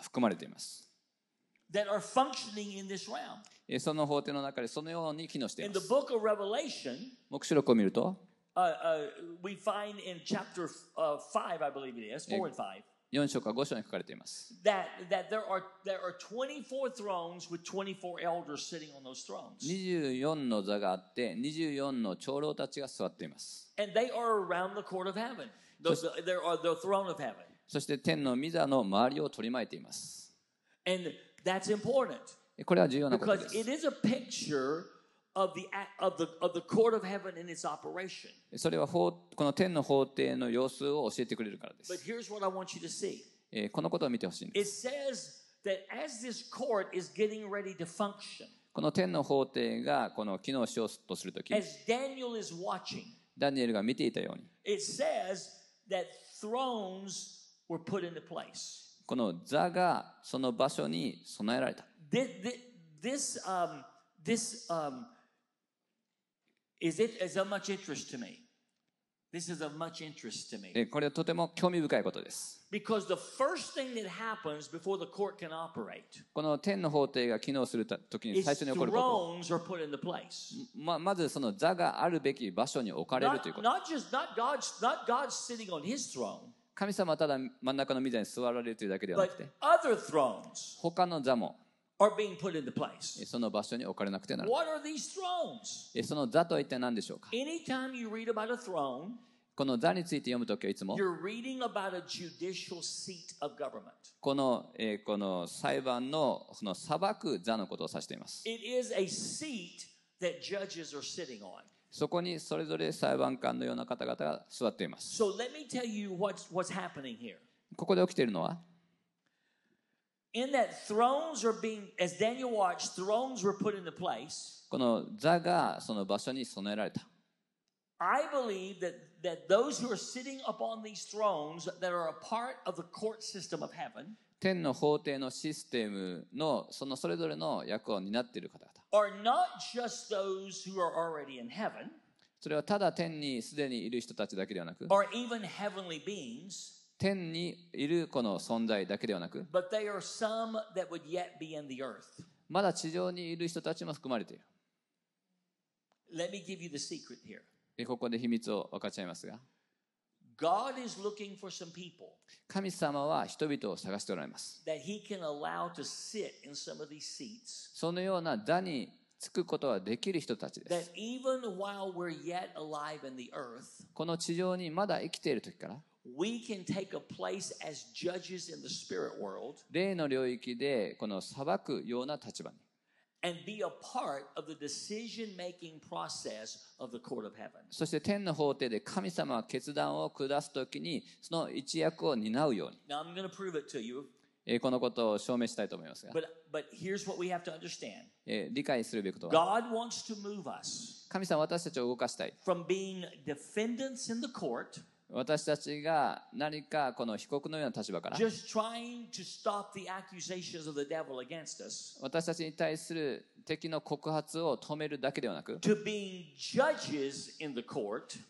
含まれています。その法廷の中でそのように機能しています。目視録を見ると、4章か5章に書かれています。24の座があって、24の長老たちが座っています。そして天の御座の周りを取り巻いています。That's important これは重要なこと because です it is a picture of the, of the, of the court of heaven in its operation. それは法この天の法廷の様子を教えてくれるからで But す。here's what I want you to see えーこのことを見てほしいんです。it says that as this court is getting ready to function, この天の法廷がこの機能しようとするとき、as Daniel is watching, ダニエルが見ていたように、it says that thrones were put into place. この座がその場所に備えられた。This, this, um, this um, is it is of much interest to me. This is of much interest to me えーこれはとても興味深いことです。because the first thing that happens before the court can operate この天の法廷が機能するときに最初に起こるこ thrones are put into place. と、ままずその座があるべき場所に置かれる Not, ということ。not just not God's not God sitting on His throne, 神様はただ真ん中の御座に座られるというだけではなくて、other thrones 他の座も are being put into え place. ーその場所に置かれなくてはならない。What are these thrones? えーその座とは一体何でしょうか Anytime you read about a throne, この座について読むときはいつも you're reading about a judicial seat of government. この,、えーこの裁判のその裁く座のことを指しています。It is a seat that judges are sitting on. そこにそれぞれ裁判官のような方々が座っています。So let me tell you what's what's happening here. ここで起きているのは、In that thrones are being, as Daniel watched, thrones were put into place. この座がその場所に備えられた。I believe that that those who are sitting upon these thrones that are a part of the court system of heaven 天の法廷のシステムのそのそれぞれの役を担っている方々。Are not just those who are already in heaven それはただ天にすでにいる人たちだけではなく、or even heavenly beings, 天にいるこの存在だけではなく、but they are some that would yet be in the earth. まだ地上にいる人たちも含まれている。Let me give you the secret here. でここで秘密を分かっちゃいますが、God is looking for some people 神様は人々を探しておられます。that He can allow to sit in some of these seats. そのような座につくことはできる人たちで That す。even while we're yet alive in the earth, この地上にまだ生きている時から、we can take a place as judges in the spirit world 霊の領域でこの裁くような立場に、and be a part of the decision making process of the court of heaven. そして天の法廷で神様は決断を下す時に、その一役を担うように、 Now, I'm going to prove it to you, えーこのことを証明したいと思いますが、 but, but here's what we have to understand えー理解するべきことは、 God wants to move us 神様は私たちを動かしたい。 from being defendants in the court, 私たちが何かこの被告のような立場から私たちに対する敵の告発を止めるだけではなく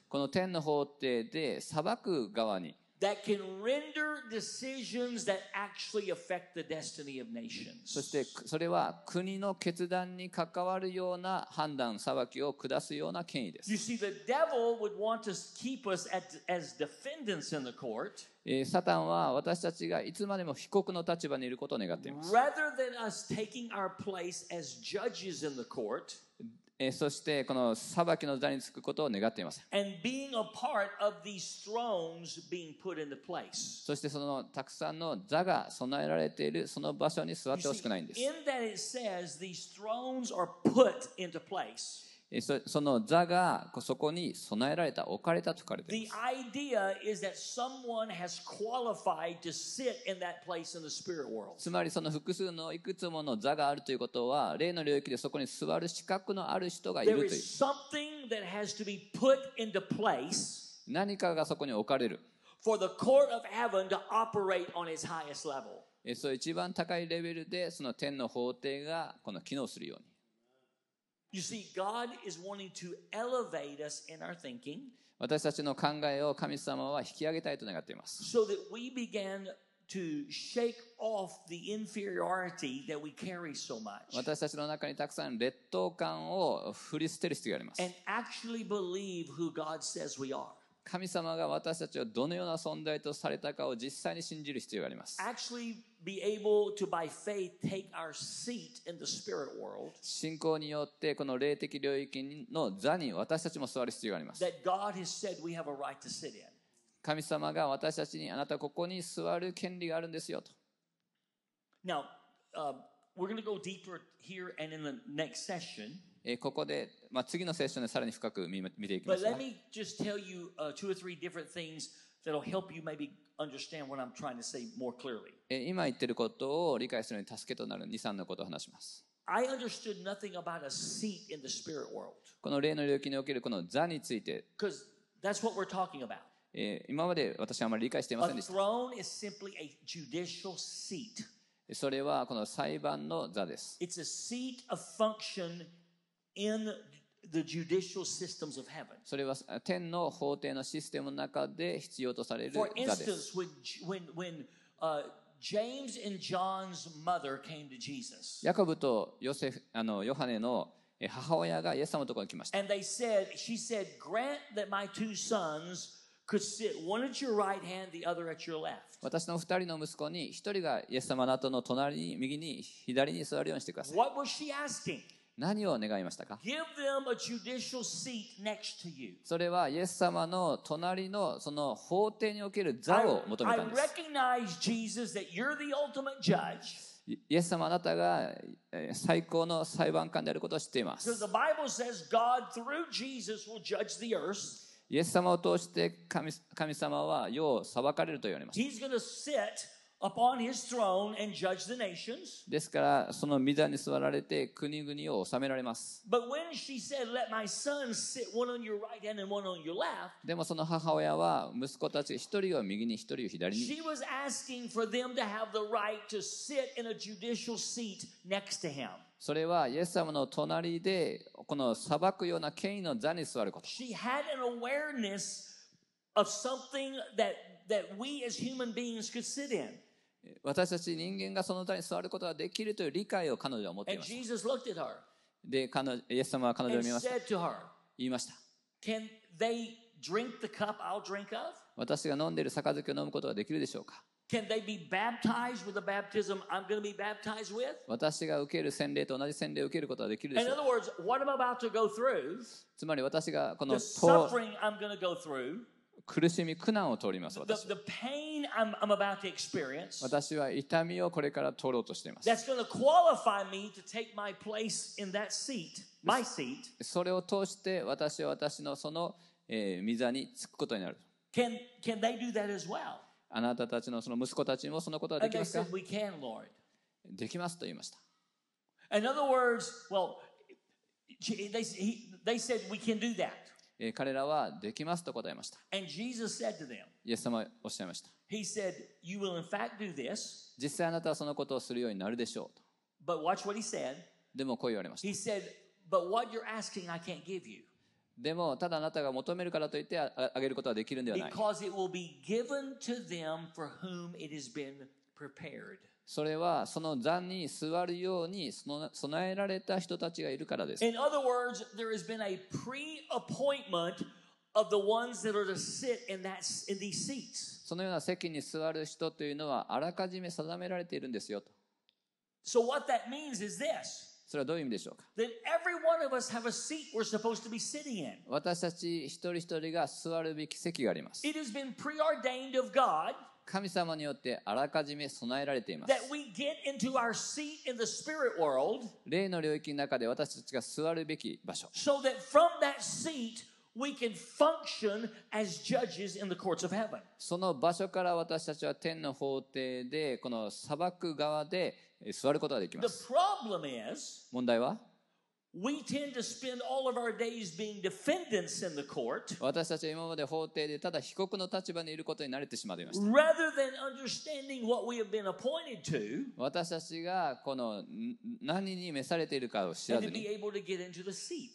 この天の法廷で裁く側に that can render decisions that actually affect the destiny of nations. そしてそれは国の決断に関わるような判断裁きを下すような権威です You see, the devil would want to keep us at, as defendants in the court えーサタンは私たちがいつまでも被告の立場にいることを願っています rather than us taking our place as judges in the court えーそしてこの裁きの座につくことを願っています.そしてそのたくさんの座が備えられているその場所に座ってほしくないんですそ,その座がそこに備えられた、置かれたと書かれていま。つまりその複数のいくつもの座があるということは、例の領域でそこに座る資格のある人がいるという。何かがそこに置かれる。えそう一番高いレベルでその天の法廷がこの機能するように。You see, God is wanting to elevate us in our thinking 私たちの考えを神様は引き上げたいと願っています so that we began to shake off the inferiority that we carry so much 私たちの中にたくさん劣等感を振り捨てる必要があります and actually believe who God says we are. 神様が私たちはどのような存在とされたかを実際に信じる必要があります。信仰によってこの霊的領域の座に私たちも座る必要があります。神様が私たちにあなたここに座る権利があるんですよと。えーここで、まあ、次のセッションでさらに深く見見ていき But ますが let me just tell you uh, two or three different things that'll help you maybe understand what I'm trying to say more clearly. えー今言ってることを理解するのに助けとなる23のことを話します I understood nothing about a seat in the spirit world この霊の領域におけるこの座について、because that's what we're talking about. えー今まで私はあまり理解していませ A んでした throne is simply a judicial seat. それはこの裁判の座です It's a seat of function in the judicial systems of heaven. それは天の法廷のシステムの中で必要とされる For 座です instance, when when when uh, James and John's mother came to Jesus, ヤコブとヨセフあのヨハネのえー母親がイエス様のところに来ました and they said, she said, "Grant that my two sons could sit one at your right hand, the other at your left." 私の二人の息子に一人がイエス様の後の隣に右に左に座るようにしてください What was she asking? 何を願いましたか？それはイエス様の隣のその法廷における座を求めたんです。イエス様あなたが最高の裁判官であることを知っています。イエス様を通して神,神様は世を裁かれると言われます。Upon his throne and judge the nations. ですからその御座に座られて国々を治められます But when she said, Let my sons sit one on your right hand and one on your left, でもその母親は息子たち一人を右に一人を左に she was asking for them to have the right to sit in a judicial seat next to him. それはイエス様の隣でこの裁くような権威の座に座ること She had an awareness of something that, that we as human beings could sit in. 私たち人間がその座に座ることができるという理解を彼女は持っていましたで彼女イエス様は彼女を見ました言いました Can they drink the cup I'll drink of? 私が飲んでいる杯を飲むことができるでしょうか Can they be baptized with the baptism I'm going to be baptized with? 私が受ける洗礼と同じ洗礼を受けることができるで In しょう other words, what I'm about to go through, つまり私がこの the と suffering I'm going to go through, 苦しみ苦難を通ります the, 私 the pain I'm, I'm about to experience, 私は痛みをこれから通ろうとしています that's going to qualify me to take my place in that seat, my seat. それを通して私は私のその、えー、御座につくことになる Can, can they do that as well? あなたたちのその息子たちにもそのことはで And き they ますか said, We can, Lord. できますと言いました In other words, well, they, he, they said, We can do that. えー彼らはできますと答えました And Jesus said to them, イエス様はおっしゃいました He said, You will in fact do this, 実際あなたはそのことをするようになるでしょうと but watch what he said. でもこう言われました He said, But what you're asking, I can't give you でもただあなたが求めるからといってあげることはできるんではない because it will be given to them for whom it has been prepared. それはその座に座るようにその備えられた人たちがいるからです In other words, there has been a pre appointment of the ones that are to sit in, that, in these seats. そのような席に座る人というのはあらかじめ定められているんですよと So, what that means is this それはどういう意味でしょうか that every one of us have a seat we're supposed to be sitting in. 私たち一人一人が座るべき席があります It has been preordained of God 神様によってあらかじめ備えられています that we get into our seat in the spirit world 霊の領域の中で私たちが座るべき場所 so that from that seat we can function as judges in the courts of heaven. その場所から私たちは天の法廷でこの裁く側でえ座ることができま The す problem is 問題は we tend to spend all of our days being defendants in the court 私たちは今まで法廷でただ被告の立場にいることに慣れてしまいました rather than understanding what we have been appointed to 私たちがこのん何に召されているかを知ら and ず to be に able to get into the seat.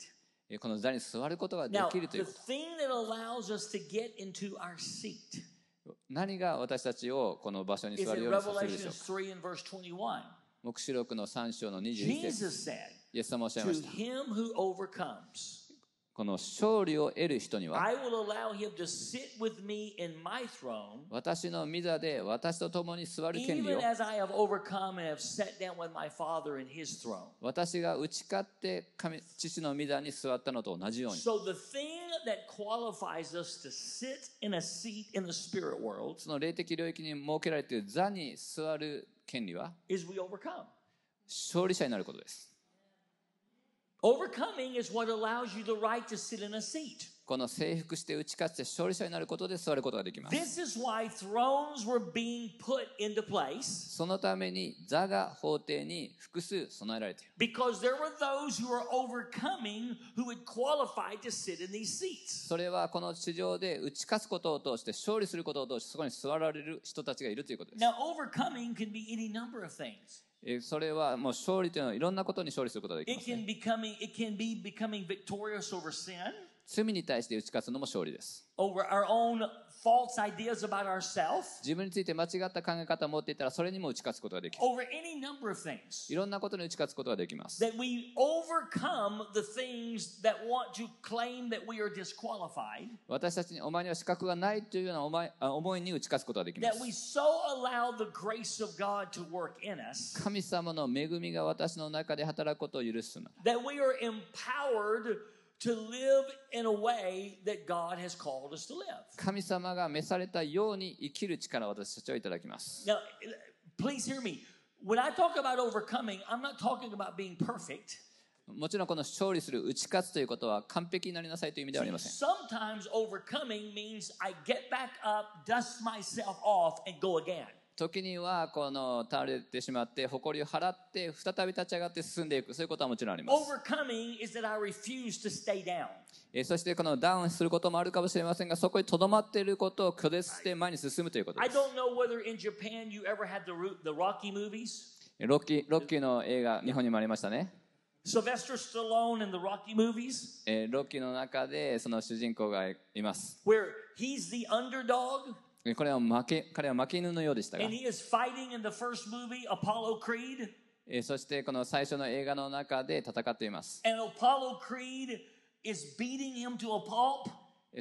えこの座に座ることがで Now, きるとい the うこと thing that allows us to get into our seat 何が私たちをこの場所に is 座る in ようにさせるでしょう Revelation か3 and verse 21. 黙示録の3章の21節 Jesus said, イエス様おっしゃいました him who overcomes, この勝利を得る人には I will allow him to sit with me in my throne, 私の御座で私と共に座る権利 even を as I have overcome and have sat down with my Father in his throne. 私が打ち勝って神父の御座に座ったのと同じように So the thing that qualifies us to sit in a seat in the spirit world その霊的領域に設けられている座に座る権利は is we overcome. 勝利者になることです Overcoming この征服して打ち勝っ勝利者になることで座ることができます。そのために座が法廷に複数備えられている。それはこの地上で打ち勝つことを通して勝利することを通してそこに座られる人たちがいるということです。それはもう勝利というのはいろんなことに勝利することができます、ね It、can becoming it can be becoming victorious over sin, 罪に対して打ち勝つのも勝利です。自分について間違った考え方を持っていたらそれにも打ち勝つことができる。いろんなことに打ち勝つことができます。私たちにお前には資格がないというような思いに打ち勝つことができます。神様の恵みが私の中で働くことを許すの。to live in a way that God has called us to live. 神様が召されたように生きる力を私たちはいただきます Now, please hear me. When I talk about overcoming, I'm not talking about being perfect. もちろんこの勝利する打ち勝つということは完璧になりなさいという意味ではありません Sometimes overcoming means I get back up, dust myself off, and go again. 時にはこの倒れてしまって誇りを払って再び立ち上がって進んでいくそういうことはもちろんあります Overcoming is that I refuse to stay down. えーそしてこのダウンすることもあるかもしれませんがそこにとどまっていることを拒絶して前に進むということです don't know whether in Japan you ever had the, Ro- the Rocky movies. ロッキーロッキーの映画日本にもありましたね Sylvester Stallone in the Rocky movies, えーロッキーの中でその主人公がいます。where he's the underdog これは負け彼は負け犬のようでしたが。え、そしてこの最初の映画の中で戦っています。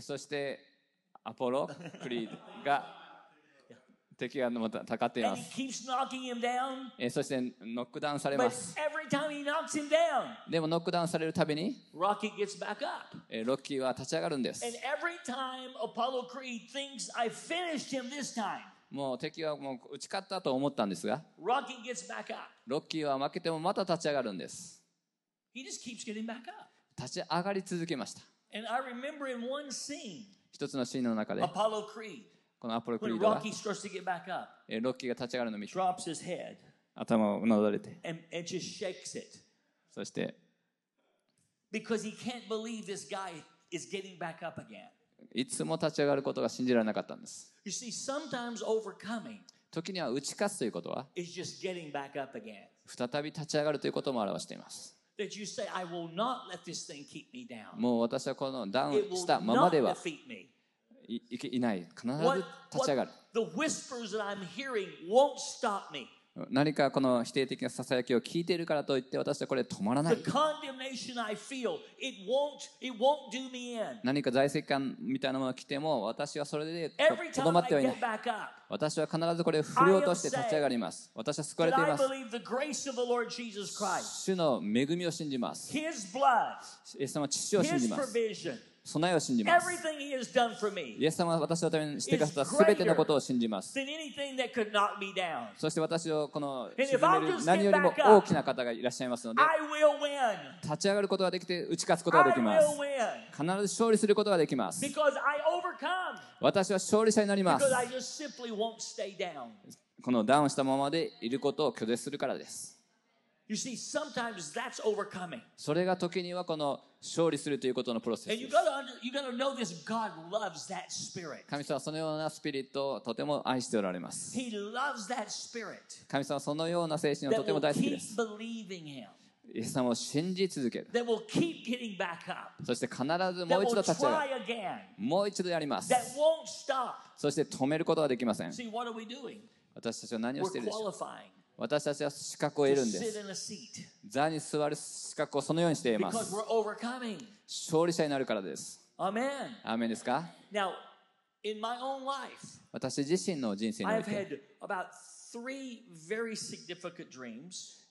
そしてアポロ・クリードが。敵がまたたかっていま。そしてノックダウンされます。でもノックダウンされるたびに、ロッキーは立ち上がるんです。もう敵はもう打ち勝ったと思ったんですが、ロッキーは負けてもまた立ち上がるんです。立ち上がり続けました。一つのシーンの中で、が Rocky starts to get back up, えーロッキーが立ち上がるのを見て drops his head 頭をうなだれて and, and just shakes it そして because he can't believe this guy is getting back up again. いつも立ち上がることが信じられなかったんです You see, sometimes overcoming 時には打ち勝つということは is just getting back up again. 再び立ち上がるということも表しています That you say, I will not let this thing keep me down. もう私はこのダウンしたままでは defeat me. い,い,いない。必ず立ち上がる。何かこの否定的なささやきを聞いているからといって私はこれ止まらない。何か在籍感みたいなものが来ても私はそれでとまってはいない。私は必ずこれを振り落として立ち上がります。私は救われています。主の恵みを信じます。イエス様父を信じます。備えを信じます。イエス様は私のためにしてくださった全てのことを信じます。そして私をこの何よりも大きな方がいらっしゃいますので、立ち上がることができて打ち勝つことができます。必ず勝利することができます。私は勝利者になります。このダウンしたままでいることを拒絶するからです。それが時にはこの勝利するということのプロセスです。神様はそのようなスピリットをとても愛しておられます。神様はそのような精神をとても大好きです。イエス様を信じ続ける。そして必ずもう一度立ち上がる。もう一度やります。そして止めることはできません。私たちは何をしているでしょ。私たちは資格を得るんです。座に座る資格をそのようにしています。勝利者になるからです。アーメン,ですか？私自身の人生にお、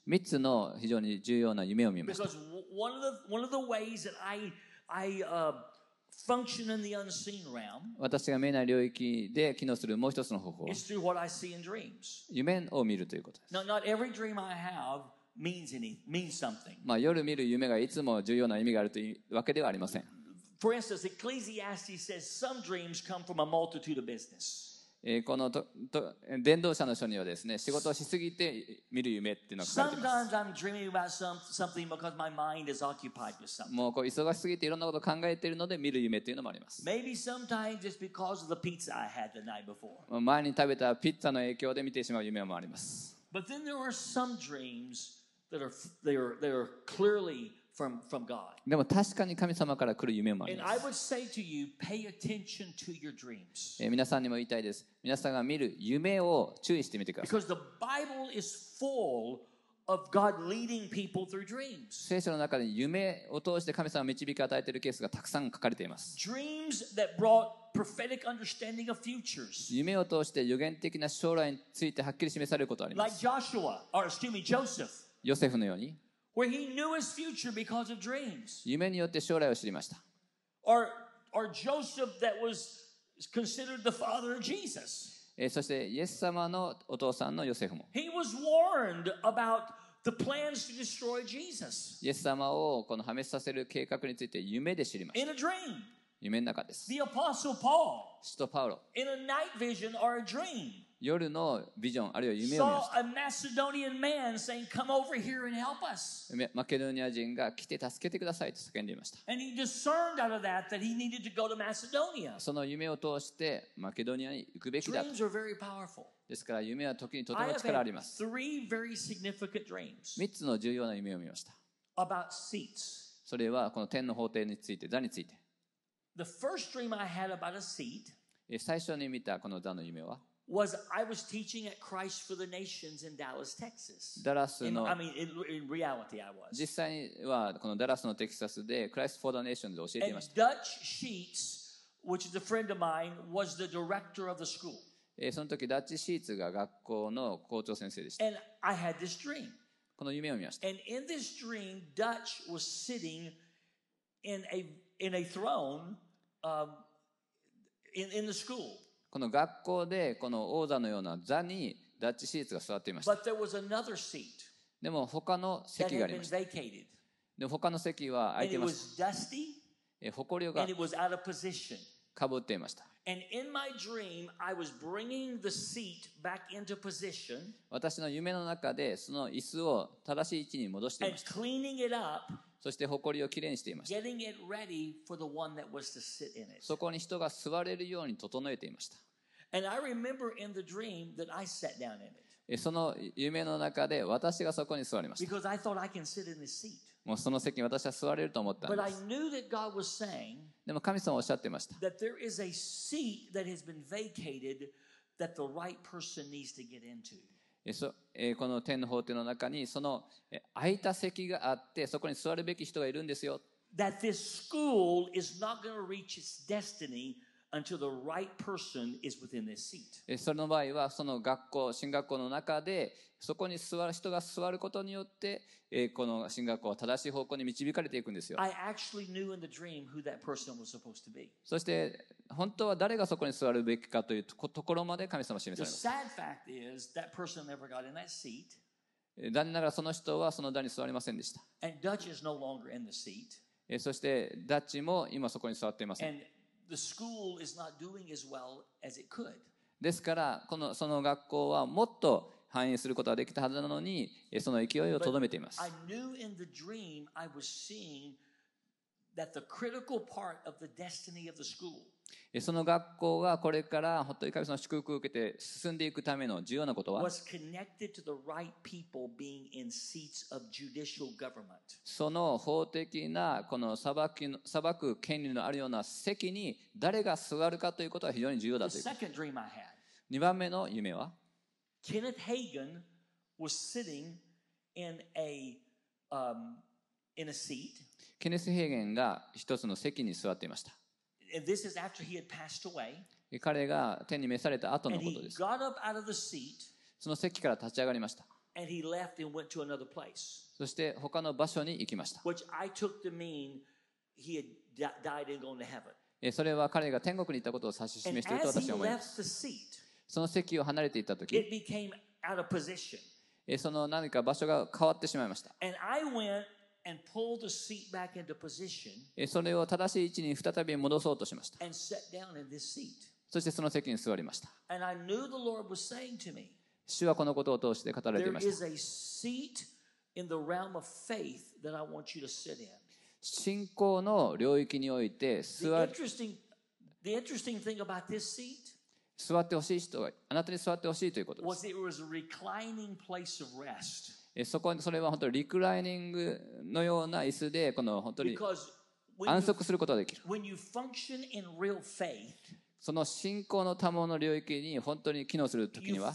3つの非常に重要な夢を見ます。Function in the unseen realm 私が見えない領域で機能するもう一つの方法は is through what I see in dreams. 夢を見るということです Now, not every dream I have means any means something. まあ、夜見る夢がいつも重要な意味があるというわけではありません、For instance, Ecclesiastes says some dreams come from a multitude of business. このとと電動車の書にはですね仕事をしすぎて見る夢っていうのが書かていま。もう,こう忙しすぎていろんなことを考えているので見る夢っていうのもあります。前に食べたピッツァの影響で見てしまう夢もあります。でも確かに神様から来る夢もあります。皆さんにも言いたいです。皆さんが見る夢を注意してみてください。聖書の中で夢を通して神様を導き与えているケースがたくさん書かれています。夢を通して予言的な将来についてはっきり示されることがあります。Yosef セフのように。Where he knew his future because of dreams. 夢によって将来を知りました Or or Joseph that was considered the father of Jesus. えーそしてイエス様のお父さんのヨセフも He was warned about the plans to destroy Jesus イエス様をこの破滅させる計画について夢で知りました in a dream. 夢の中です The Apostle Paul, 使徒パウロ in a night vision or a dream, 夜のビジョン、あるいは夢を見ました。マケドニア人が来て助けてくださいと叫んでいました。その夢を通してマケドニアに行くべきだと。ですから夢は時にとても力あります。3つの重要な夢を見ました。それはこの天の法廷について、座について。最初に見たこの座の夢は、was I was teaching at Christ for the Nations in Dallas, Texas. Dallas, in, I mean, in, in reality, I was. 実際にはこのダラスのテキサスで for the And Sheets, which is a friend of mine, was the director of the school. えーその時ダッチシーツが学校の校長先生でした。And I had this dream. この夢を見ました。And in this dream, Dutch was sitting in a in a throne um, in in the school. この学校でこの王座のような座にダッチシーツが座っていました。でも他の席がありました。で他の席は空いていました。え、ほこりがかぶっていました。私の夢の中でその椅子を正しい位置に戻していました。そしてほりをきれいにしていました。そこに人が座れるように整えていました。その夢の中で私がそこに座ります。もうその席に私は座れると思ったんです。でも神様おっしゃってました。この天の法廷の中にその空いた席があってそこに座るべき人がいるんですよ。その場合は、その学校、進学校の中で、そこに座る人が座ることによって、この進学校は正しい方向に導かれていくんですよ。そして、本当は誰がそこに座るべきかというと,ころまで神様は示されます。The sad fact is, that 残念ながらその人はその段に座りませんでした。そして、ダッチも今そこに座っていません。The school is not doing as well as it could. ですからこのその学校はもっと繁栄することができたはずなのにえその勢いをとどめています I knew in the dream I was seeing that the critical part of the destiny of the school えその学校がこれから本当に神様祝福を受けて進んでいくための重要なことは、その法的なこの裁,きの裁く権利のあるような席に誰が座るかということは非常に重要だという。2番目の夢は、ケネス・ヘーゲンが一つの席に座っていました。彼が天に召された後のことです。その席から立ち上がりました。そして他の場所に行きました。それは彼が天国に行ったことを指し示していると私は思います。その席を離れていった時、その何か場所が変わってしまいました。それを正しい位置に再び戻そうとしました。そしてその席に座りました。主はこのことを通して語られていました。信仰の領域において座,座ってほしい人はあなたに座ってほしいということです。そこそれは本当にリクライニングのような椅子でこの本当に安息することができる。その信仰のたもの領域に本当に機能するときには、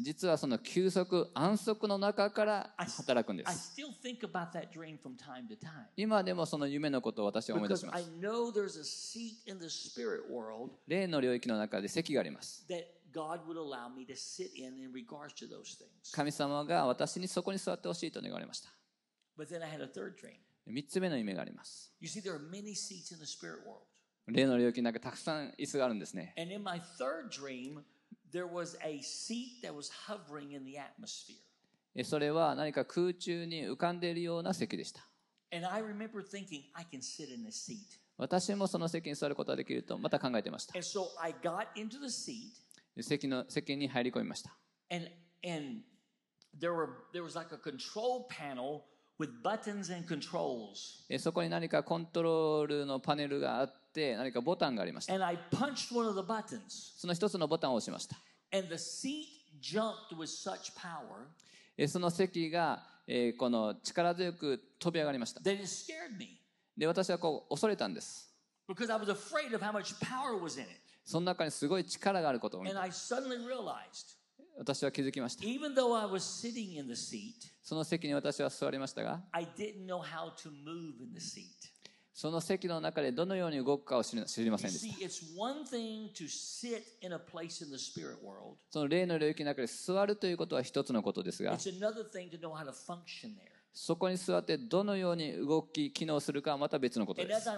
実はその休息、安息の中から働くんです。今でもその夢のことを私は思い出します。例の領域の中で席があります。That God would allow me to sit in in regards to those things. 神様が私にそこに座ってほしいと願われました But then I had a third dream. 3つ目の夢があります You see, there are many seats in the spirit world. 霊の領域の中たくさん椅子があるんですね And in my third dream, there was a seat that was hovering in the atmosphere. えそれは何か空中に浮かんでいるような席でした And I remember thinking, I can sit in this seat. 私もその席に座ることができるとまた考えていました And so I got into the seat, 席の席に入り込みました and and there were there was like a control panel with buttons and controls. えそこに何かコントロールのパネルがあって何かボタンがありました And I punched one of the buttons, その一つのボタンを押しました and the seat jumped with such power えその席が、えーこの力強く飛び上がりました that it scared me で私はこう恐れたんです because I was afraid of how much power was in it. その中にすごい力があることを私は気づきました。その席に私は座りましたが、その席の中でどのように動くかを知りませんでした。その例の領域の中で座るということは一つのことですが、そこに座ってどのように動き機能するかはまた別のことです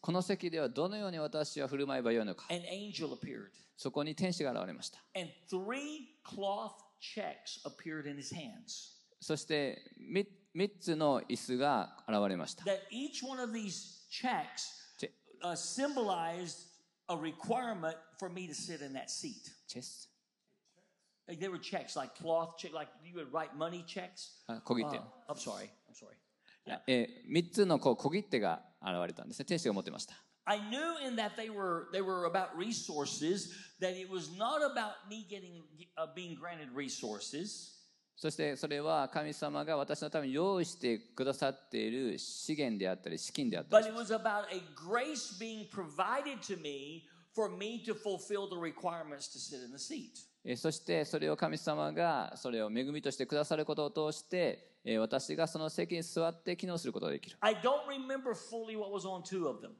この席ではどのように私は振る舞えばよいのか an angel appeared. そこに天使が現れました And three cloth checks appeared in his hands. そしてみ3つの椅子が現れました That each one of these checks チェ uh, symbolized a requirement for me to sit in that seat. チェス Like they were checks, like cloth check, like you would write money checks. あ小切 Uh, 手 I'm sorry. I'm sorry. えー、3つのこう小切手が現れたんですね。天使が持ってました。 I knew in that they were they were about resources that it was not about me getting uh, being granted resources そしてそれは神様が私のために用意してくださっている資源であったり資金であったり but it was about a grace being provided to me for me to fulfill the requirements to sit in the seat えー そしてそれを神様がそれを恵みとしてくださることを通してえー私がその席に座って機能することができる、I don't remember fully what was on two of them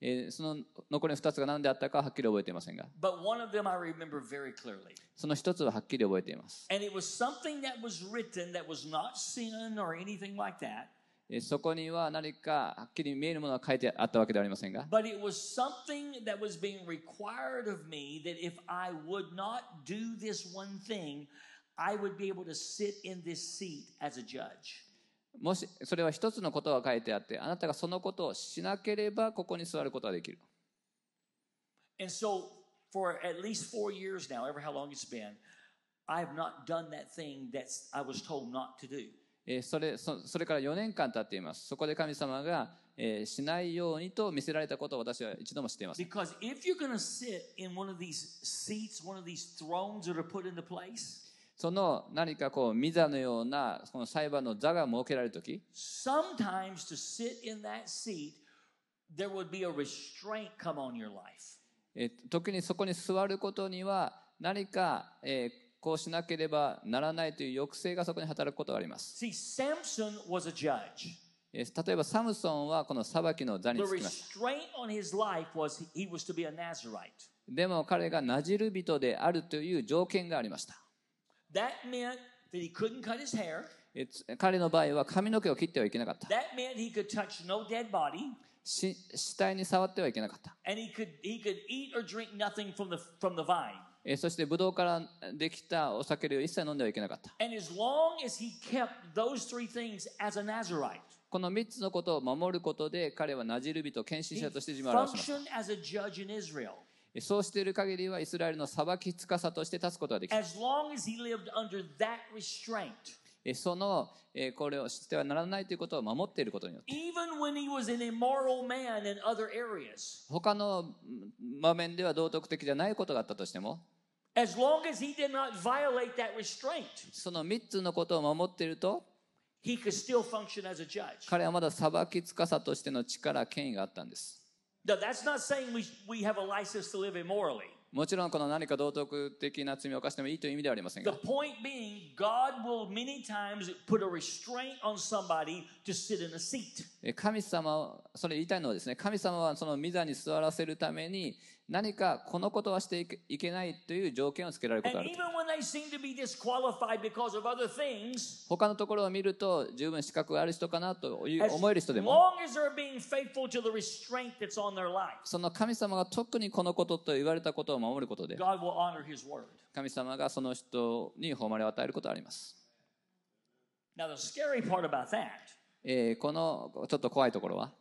えーその残りの2つが何であったかははっきり覚えていませんが but one of them I remember very clearly その1つははっきり覚えています and it was something that was written that was not sin or anything like that えーそこには何かはっきり見えるものが書いてあったわけではありませんが But it was something that was being required of me that if I would not do this one thing, I would be able to sit in this seat as a judge. もしそれは一つのことが書いてあってあなたがそのことをしなければここに座ることができる And so, for at least four years now, ever how long it's been, I have not done that thing that I was told not to do. それ、そ、れから4年間経っています。そこで神様が、え、しないようにと見せられたことを私は一度も知っています。その何かこう、ミザのような、この裁判の座が設けられるとき、時にそこに座ることには、何か、えー、こうしなければならないという抑制がそこに働くことがあります。例えば、サムソンはこの裁きの座に着きま。でも彼がなじる人であるという条件がありました。That meant that he couldn't 彼の場合は髪の毛を切ってはいけなかった。死体に触ってはいけなかった。そして、ブドウからできたお酒を一切飲んではいけなかった。この三つのことを守ることで、彼はナジル人、献身者として自分を表し。そうしている限りは、イスラエルの裁きつかさとして立つことができた。そのこれを知ってはならないということを守っていることによって他の場面では道徳的じゃないことがあったとしてもその3つのことを守っていると彼はまだ裁きつかさとしての力、権威があったんです。もちろんこの何か道徳的な罪を犯してもいいという意味ではありませんが。神様それ言いたいのはですね神様はその御座に座らせるために何かこのことはしていけないという条件をつけられることがある。他のところを見ると十分資格がある人かなと思える人でもその神様が特にこのことと言われたことを守ることで神様がその人に誉れを与えることがあります。Now, え、このちょっと怖いところは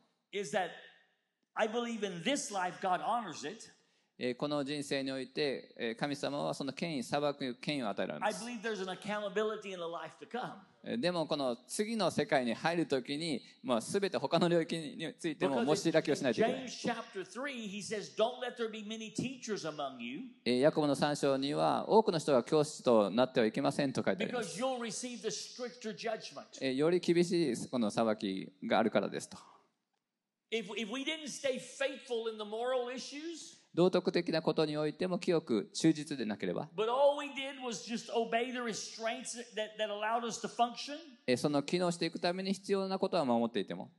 この人生において、神様はその権威、裁く権威を与えられます。でも、この次の世界に入るときに、まあ、すべて他の領域についても申し開きをしないといけない。ヤコブの3章には、多くの人が教師となってはいけませんと書いてあります。より厳しいこの裁きがあるからですと。道徳的なことにおいても清く忠実でなければ。その機能していくために必要なことは守っていても。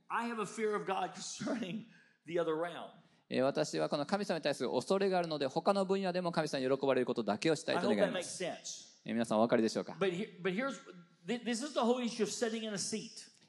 私はこの神様に対する恐れがあるので、他の分野でも神様に喜ばれることだけをしたいと願います。皆さんお分かりでしょうか？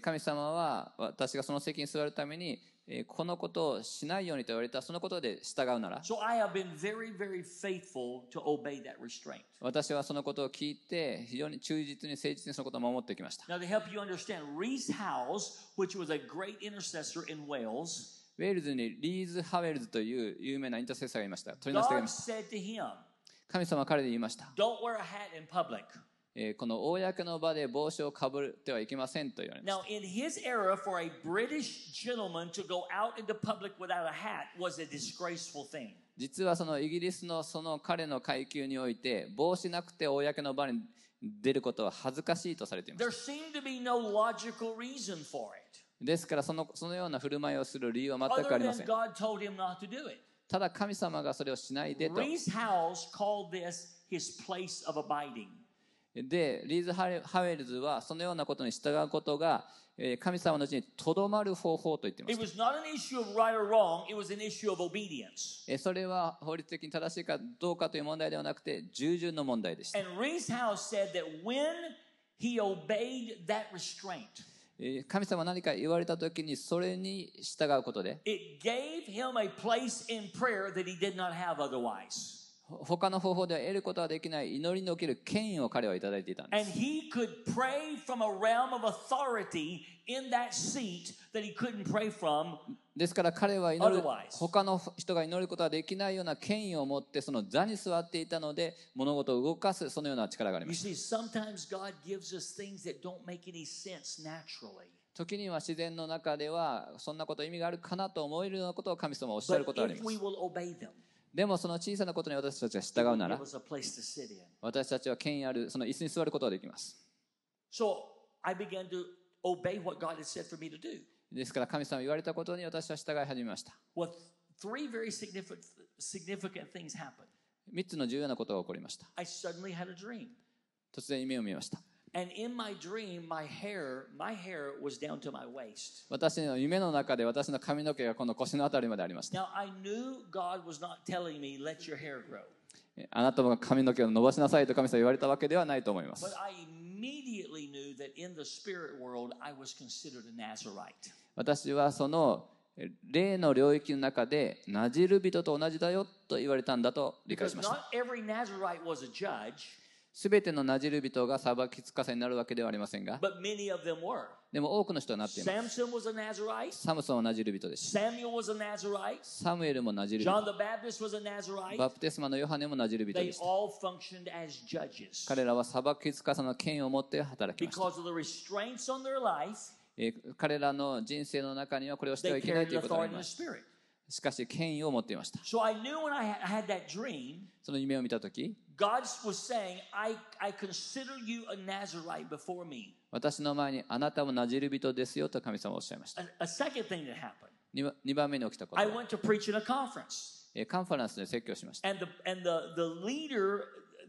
神様は私がその席に座るためにこのことをしないようにと言われたそのことで従うなら私はそのことを聞いて非常に忠実に誠実にそのことを守ってきました。ウェールズにリーズ・ハウェルズという有名なインターセッサーがいました。取り出して。神様は彼で言いました。この公の場で帽子をかぶってはいけませんと言われまし。実はそのイギリスのその彼の階級において帽子なくて公の場に出ることは恥ずかしいとされています。ですからその,そのような振る舞いをする理由は全くありません。ただ神様がそれをしないでと。でリーズ・ハウェルズはそのようなことに従うことがえー神様のうちにとどまる方法と言っていま It す was not an issue of right or wrong, it was an issue of obedience. えーそれは法律的に正しいかどうかという問題ではなくて従順の問題でした神様何か言われた時にそれに従うことで it gave him a place in prayer that he did not have otherwise. 他の方法では得ることはできない祈りのおける権威を彼はいただいていたんです。ですから彼は祈る他の人が祈ることはできないような権威を持ってその座に座っていたので物事を動かすそのような力があります。時には自然の中ではそんなこと意味があるかなと思えるようなことを神様はおっしゃることがあります。でもその小さなことに私たちが従うなら私たちは権威あるその椅子に座ることができます。ですから神様言われたことに私は従い始めました。3つの重要なことが起こりました。突然夢を見ました。And in my dream, my hair, my hair was down to my waist. 私の夢の中で私の髪の毛がこの腰のあたりまでありました Now I knew God was not telling me, let your hair grow. えあなたも髪の毛を伸ばしなさいと神様は言われたわけではないと思いま But す I immediately knew that in the spirit world, I was considered a Nazarite. 私はそのえ霊の領域の中でなじる人と同じだよと言われたんだと理解 Because しました not every Nazarite was a judge, すべてのなじる人が裁きつかせになるわけではありませんが。でも多くの人はなっています。Samson was a サムソンはなじる人です。Samuel was a サムエルもなじる人。John the Baptist was a バプテスマのヨハネもなじる人です。They all functioned as 彼らは裁きつかせの権威を持って働きました。彼らの人生の中にはこれをしてはいけないということがす。しかし、権威を持っていました。その夢を見たとき、God was saying, I, I consider you a Nazarite before me. 私の前にあなたもなじる人ですよと神様はおっしゃいました A, a second thing that happened, 2番目に起きたこと I went to preach in a conference. えーカンファレンスで説教しました And the, and the, the leader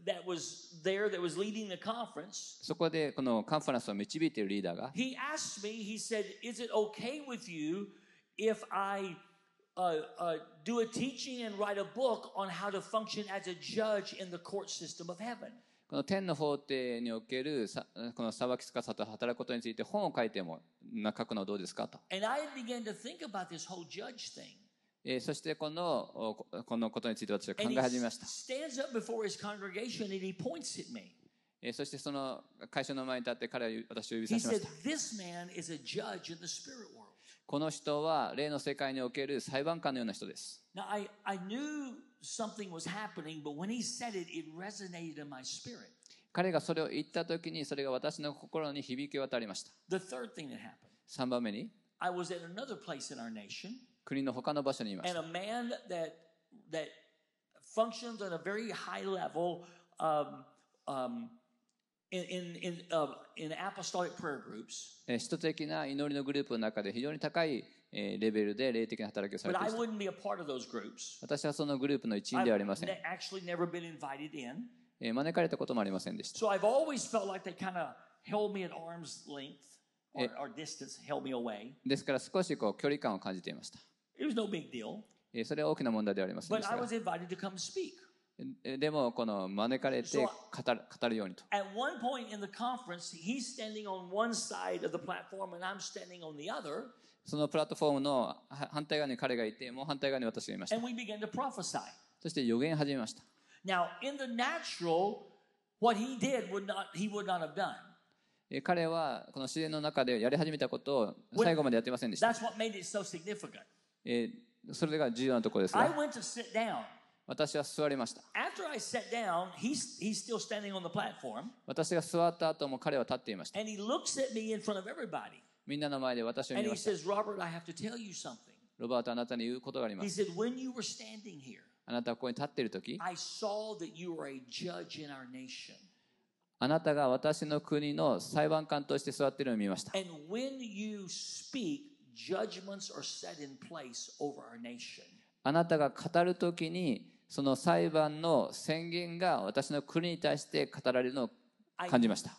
that was there, that was leading the conference, そこでこのカンファレンスを導いているリーダーが he asked me, he said, Is it okay with you if I この天の法廷におけるこの裁きつかさと働くことについて本を書いても、書くのはどうですかと。そしてこの,このことについて私は考え始めました。そしてその会社の前に立って彼は私を指さしました。この人は霊の世界における裁判官のような人です Now, I, I knew something was happening, but when he said it, it resonated in my spirit. 彼がそれを言った時にそれが私の心に響き渡りました The third thing that happened, 3番目に I was at another place in our nation, 国の他の場所にいまし and た a man that that functions on a very high level um, um, in, in, uh, in apostolic prayer groups. 使徒的な祈りのグループの中で非常に高いレベルで霊的な働きをされています。私はそのグループの一員ではありません。招かれたこともありませんでした。ですから少しこう距離感を感じていました。それは大きな問題ではありませんでした。でもこの招かれて語る,語るようにと。そのプラットフォームの反対側に彼がいて、もう反対側に私がいました。そして予言始めました。彼はこの自然の中でやり始めたことを最後までやってませんでした。それが重要なところです。私は座りました After I sat down, he's he's still standing on the platform, 私が座った後も彼は立っていました and he looks at me in front of everybody, みんなの前で私を and 見 he ました says, "Robert, I have to tell you something." ロバートあなたに言うことがありま He す said, "When you were standing here, あなたはここに立っている時 I saw that you were a judge in our nation." あなたが私の国の裁判官として座っているのを見ました And when you speak, judgments are set in place over our nation. あなたが語る時にその裁判の宣言が私の国に対して語られるのを感じました。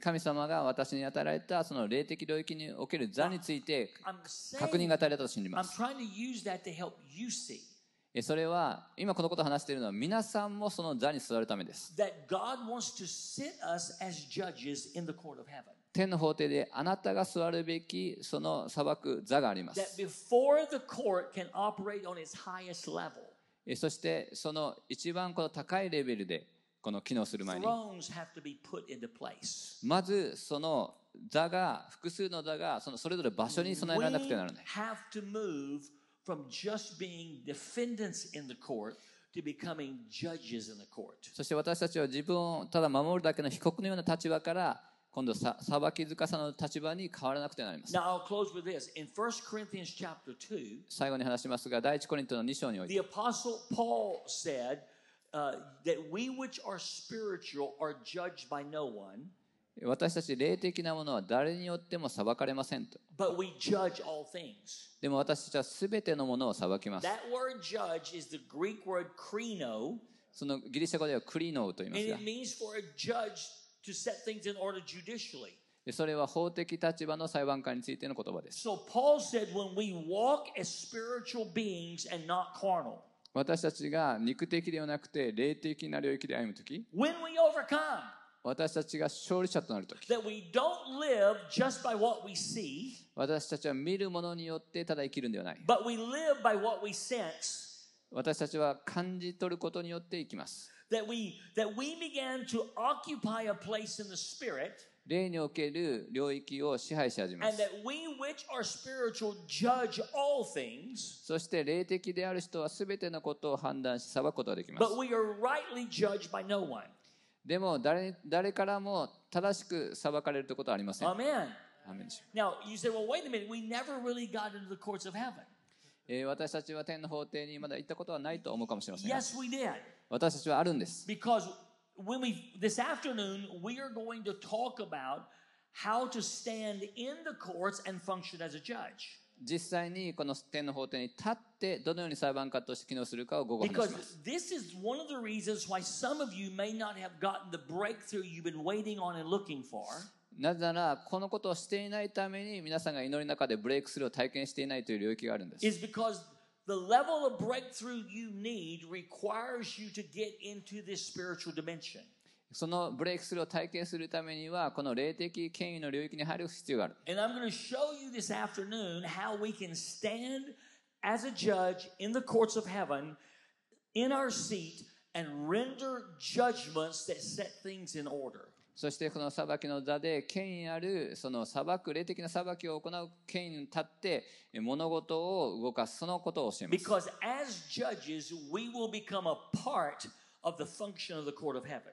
神様が私に与えられたその霊的領域における座について確認が与えられたと信じます。それは今このことを話しているのは皆さんもその座に座るためです天の法廷であなたが座るべきその裁く座があります。えそしてその一番この高いレベルでこの機能する前に、まずその座が、複数の座がそ,のそれぞれ場所に備えられなくてならない。そして私たちは自分をただ守るだけの被告のような立場から、今度さ、裁きづかさの立場に変わらなくてなります。最後に話しますが、第一コリントの2章において。私たち霊的なものは誰によっても裁かれませんと。でも私たちは全てのものを裁きます。そのギリシャ語ではクリノーと言います。To set things in order judicially. でそれは法的立場の裁判官についての言葉です So Paul said, when we walk as spiritual beings and not carnal, 私たちが肉的ではなくて霊的な領域で歩む時 when we overcome, 私たちが勝利者となる時 that we don't live just by what we see, 私たちは見るものによってただ生きるんではない but we live by what we sense. 私たちは感じ取ることによって生きます That we that we began to occupy a place in the spirit, 霊における領域を支配し始めま and す that we which are spiritual judge all things, そして霊的である人は全てのことを判断し裁くことができます but we are rightly judged by no one. でも誰に誰からも正しく裁かれるということはありません Amen. アーメンでしょう Now you say, well, wait a minute, we never really got into the courts of heaven. えー私たちは天の法廷にまだ行ったことはないと思うかもしれませんが Yes, we did. 私たちはあるんです Because when we this afternoon we are going to talk about how to stand in the courts and function as a judge. 実際にこの天の法廷に立ってどのように裁判官として機能するかを午後話 Because します this is one of the reasons why some of you may not have gotten the breakthrough you've been waiting on and looking for. なぜならこのことをしていないために皆さんが祈りの中でブレイクスルーを体験していないという領域があるんです Is because the level of breakthrough you need requires you to get into this spiritual dimension. そのブレイクスルーを体験するためにはこの霊的権威の領域に入る必要がある And I'm going to show you this afternoon how we can stand as a judge in the courts of heaven in our seat and render judgments that set things in order. そしてこの裁きの座で権威あるその裁く霊的な裁きを行う権威に立ってえ物事を動かすそのことを教えます Because as judges, we will become a part of the function of the court of heaven.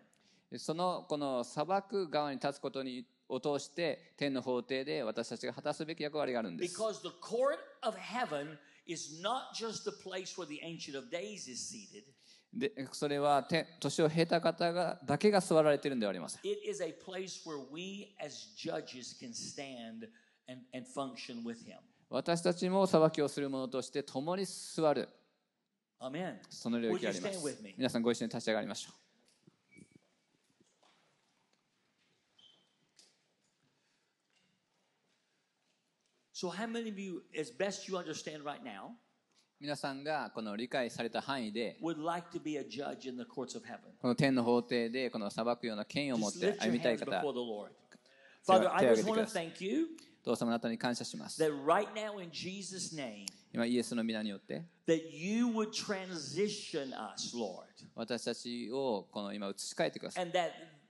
そのこの裁く側に立つことにを通して天の法廷で私たちが果たすべき役割があるんです Because the court of heaven is not just the place where the Ancient of Days is seated, でそれは年を経た方がだけが座られているのでありません。私たちも裁きをする者として共に座る。その領域があります。皆さんご一緒に立ち上がりましょう。So how many of you, as best you understand right now, 皆さんがこの理解された範囲で、この天の法廷でこの裁くような権威を持って歩みたい方、手を挙げてください。父様のあなたに感謝します。Right、now, name, 今、イエスの皆によって、us, 私たちをこの今、移し替えてください。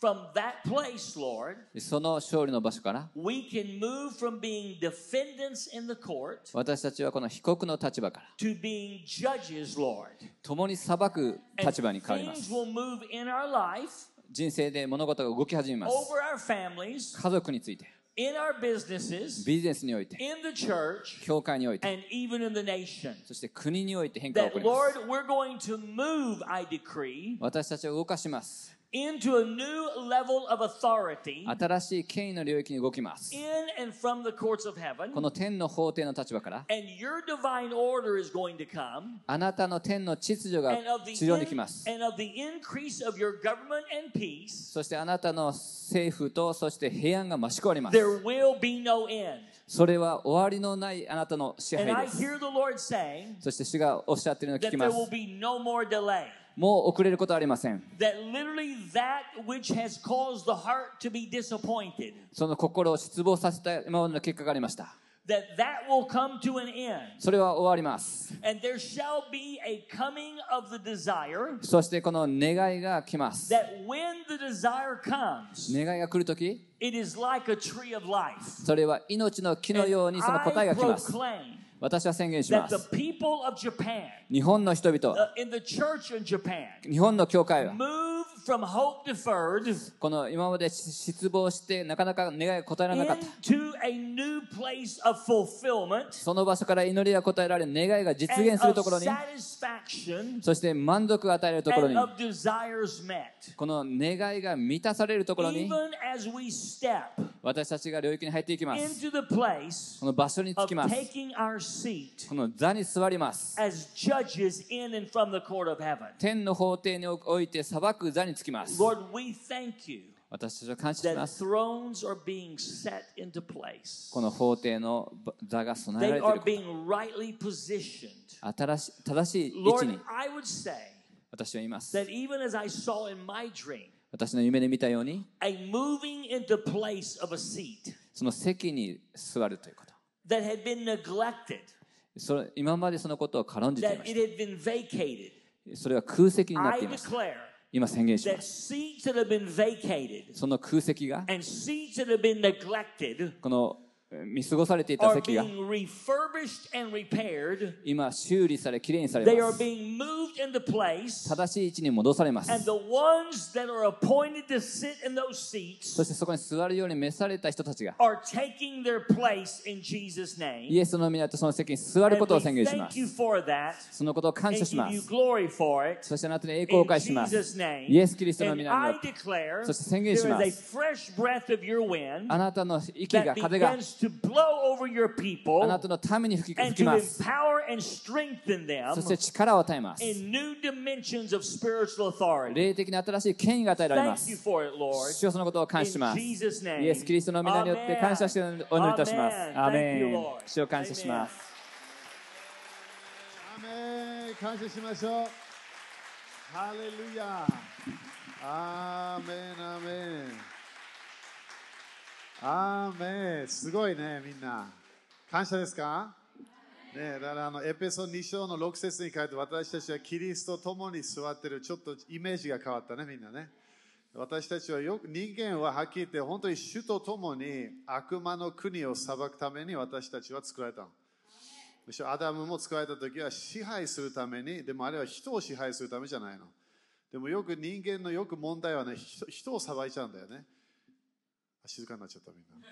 from that place, Lord, でその勝利の場所から we can move from being defendants in the court 私たちはこの被告の立場から to being judges, Lord. 共に裁く立場に変わりま things す will move in our life, 人生で物事が動き始めます over our families, 家族について in our businesses, ビジネスにおいて in the church, 教会において and even in the nation. そして国において変化が That, 起こります Lord, we're going to move, I decree, 私たちを動かします into a new level of authority 新しい権威の領域に動きます in and from the courts of heaven. この天の法廷の立場から And your divine order is going to come. あなたの天の秩序が And of, the 地上に来ます and of the increase of your government and peace, そしてあなたの政府とそして平安が増し加わります there will be no end. それは終わりのないあなたの支 And 配 I です hear the Lord saying そして主がおっしゃっているのを聞 that き there ま will す be no more delay. もう遅れることはありません That literally that which has caused the heart to be disappointed, その心を失望させた今までの結果がありました that that will come to an end. それは終わります And there shall be a coming of the desire そしてこの願いが来ます that when the desire comes, 願いが来るとき it is like a tree of life. それは命の木のようにその答えが来ます私は宣言しま that the す people of Japan, 日本の人々、日本の教会は、この今まで失望してなかなか願いが答えられなかった。その場所から祈りが答えられ、願いが実現するところに、そして満足を与えるところに、この願いが満たされるところに、私たちが領域に入っていきます。この場所に着きます。この座に座ります。Judges in and from the court of heaven. 天の法廷において裁く座につきます Lord, we thank you 私たちは感謝しま that す thrones are being set into place. この法廷の座が備えられていること being rightly positioned. 新し正しい位置 Lord, に I would say 私は言います that even as I saw in my dream, 私の夢で見たように a moving into place of a seat その席に座るということそれ今までそのことを軽んじてた。それは空席になって。今宣言しま。その空席が、この見過ごされていた席が。今修理されきれいにされます。正しい位置に戻されます。そしてそこに座るように召された人たちが。イエスの皆とその席に座ることを宣言します。そのことを感謝します。そしてあなたに栄光を返します。イエスキリストの皆によそして宣言します。あなたの息が風が to blow over your あ people なたのために吹き and 吹き to ます empower and strengthen them そして力を与えます in new dimensions of spiritual authority. 霊的な新しい権威が与えられま Thank you す for it, Lord. 主よそのことを感謝し In ます Jesus' name. イエス・キリストの皆によって感謝してお祈りいたします Amen. ア Thank メ you, ン Lord. 主を感謝しますアーメン感謝しましょう。ハレルヤ。アーメン、アーメン。アーメ。すごいね、みんな。感謝ですか？ねだからあのエペソ2章の6節に書いて私たちはキリストと共に座ってるちょっとイメージが変わったねみんなね。私たちはよく人間ははっきり言って本当に主と共に悪魔の国を裁くために私たちは作られたの。むしろアダムも作られた時は支配するためにでもあれは人を支配するためじゃないの。でもよく人間のよく問題はね人を裁いちゃうんだよね。静かになっちゃったみんな。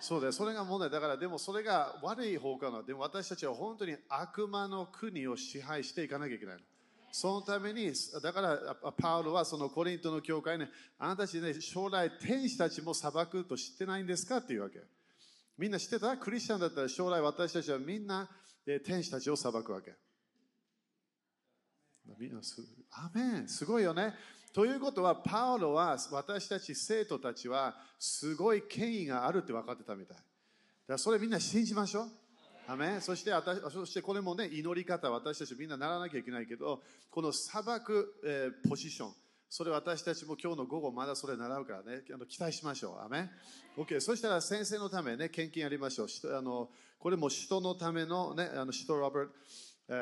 そうだよ。それが問題。だからでもそれが悪い方かなでも私たちは本当に悪魔の国を支配していかなきゃいけないの。そのためにだからパウロはそのコリントの教会ねあなたたちね将来天使たちも裁くと知ってないんですかっていうわけ。みんな知ってた？クリスチャンだったら将来私たちはみんな、天使たちを裁くわけ。みんなすアメン。すごいよね。ということは、パウロは私たち生徒たちはすごい権威があるって分かってたみたい。だからそれみんな信じましょう。アメそして私そしてこれもね、祈り方、私たちみんなならなきゃいけないけど、この裁く、えーポジション、それ私たちも今日の午後まだそれ習うからね、あの期待しましょう。アメ OK、そしたら先生のためね、献金やりましょう。あのこれも人のためのね、あの使徒ロバート、え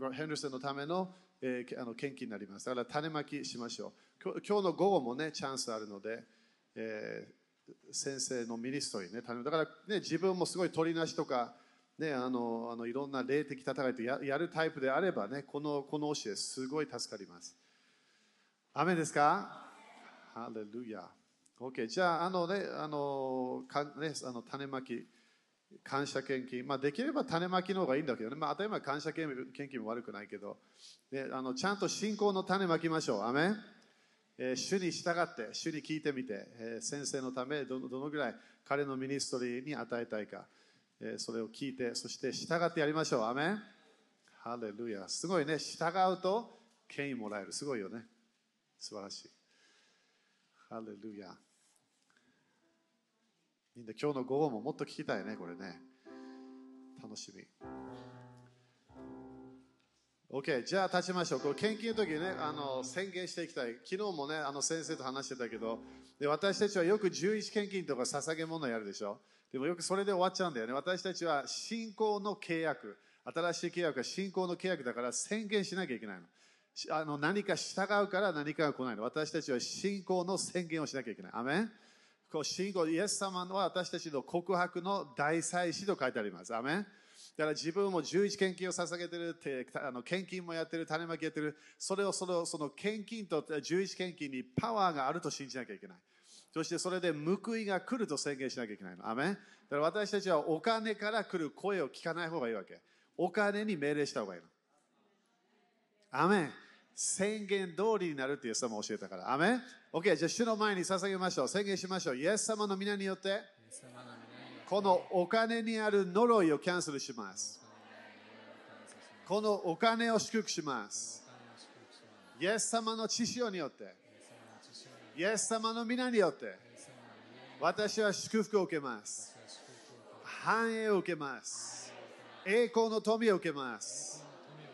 ーヘンダーソンのための,、えーあの献金になります。だから種まきしましょう。今日の午後もね、チャンスあるので、えー先生のミニストリーね、種だからね、自分もすごい取りなしとか、ね、あのあのいろんな霊的戦いとややるタイプであればね、このこの教え、すごい助かります。アメンですか？ハレルヤ。OK、じゃあ、あのね、あの、かね、あの種まき、感謝献金、まあ、できれば種まきの方がいいんだけどね、まあ、当たり前感謝献金も悪くないけど、ね、あのちゃんと信仰の種まきましょう。アメえー主に従って、主に聞いてみて、えー先生のためどの、どのぐらい彼のミニストリーに与えたいか、えーそれを聞いて、そして従ってやりましょう。アメンハレルヤ。すごいね、従うと権威もらえる。すごいよね。素晴らしい。ハレルヤ。みんな今日の午後ももっと聞きたいね、これね。楽しみ。OK、じゃあ立ちましょう。これ献金の時ね、あの宣言していきたい。昨日もね、あの先生と話してたけど、で私たちはよく11献金とか捧げ物やるでしょ。でもよくそれで終わっちゃうんだよね。私たちは信仰の契約、新しい契約は信仰の契約だから宣言しなきゃいけないの。あの何か従うから何かが来ないの。私たちは信仰の宣言をしなきゃいけない。アメンこう信仰、イエス様のは私たちの告白の大祭司と書いてあります。アメン。だから自分も11献金を捧げてるってあの献金もやってる種まきやってるそれをそのその献金と11献金にパワーがあると信じなきゃいけない。そしてそれで報いが来ると宣言しなきゃいけない。のアメン。だから私たちはお金から来る声を聞かない方がいいわけ。お金に命令した方がいいの。アメン。宣言通りになるってイエス様教えたからアメン OK じゃあ主の前に捧げましょう宣言しましょうイエス様の皆によってこのお金にある呪いをキャンセルします。このお金を祝福します。イエス様の知潮によって、イエス様の皆によって、私は祝福を受けます。繁栄を受けます。栄光の富を受けます。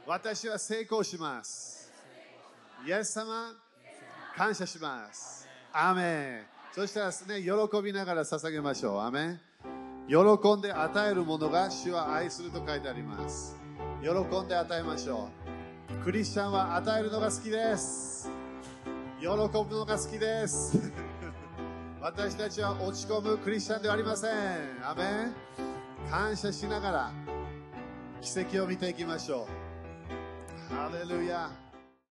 私は成功します。イエス様、感謝します。アメン。そしたらですね、喜びながら捧げましょう。アメン。喜んで与えるものが主は愛すると書いてあります。喜んで与えましょう。クリスチャンは与えるのが好きです。喜ぶのが好きです。私たちは落ち込むクリスチャンではありません。アメン。感謝しながら奇跡を見ていきましょう。ハレルヤ。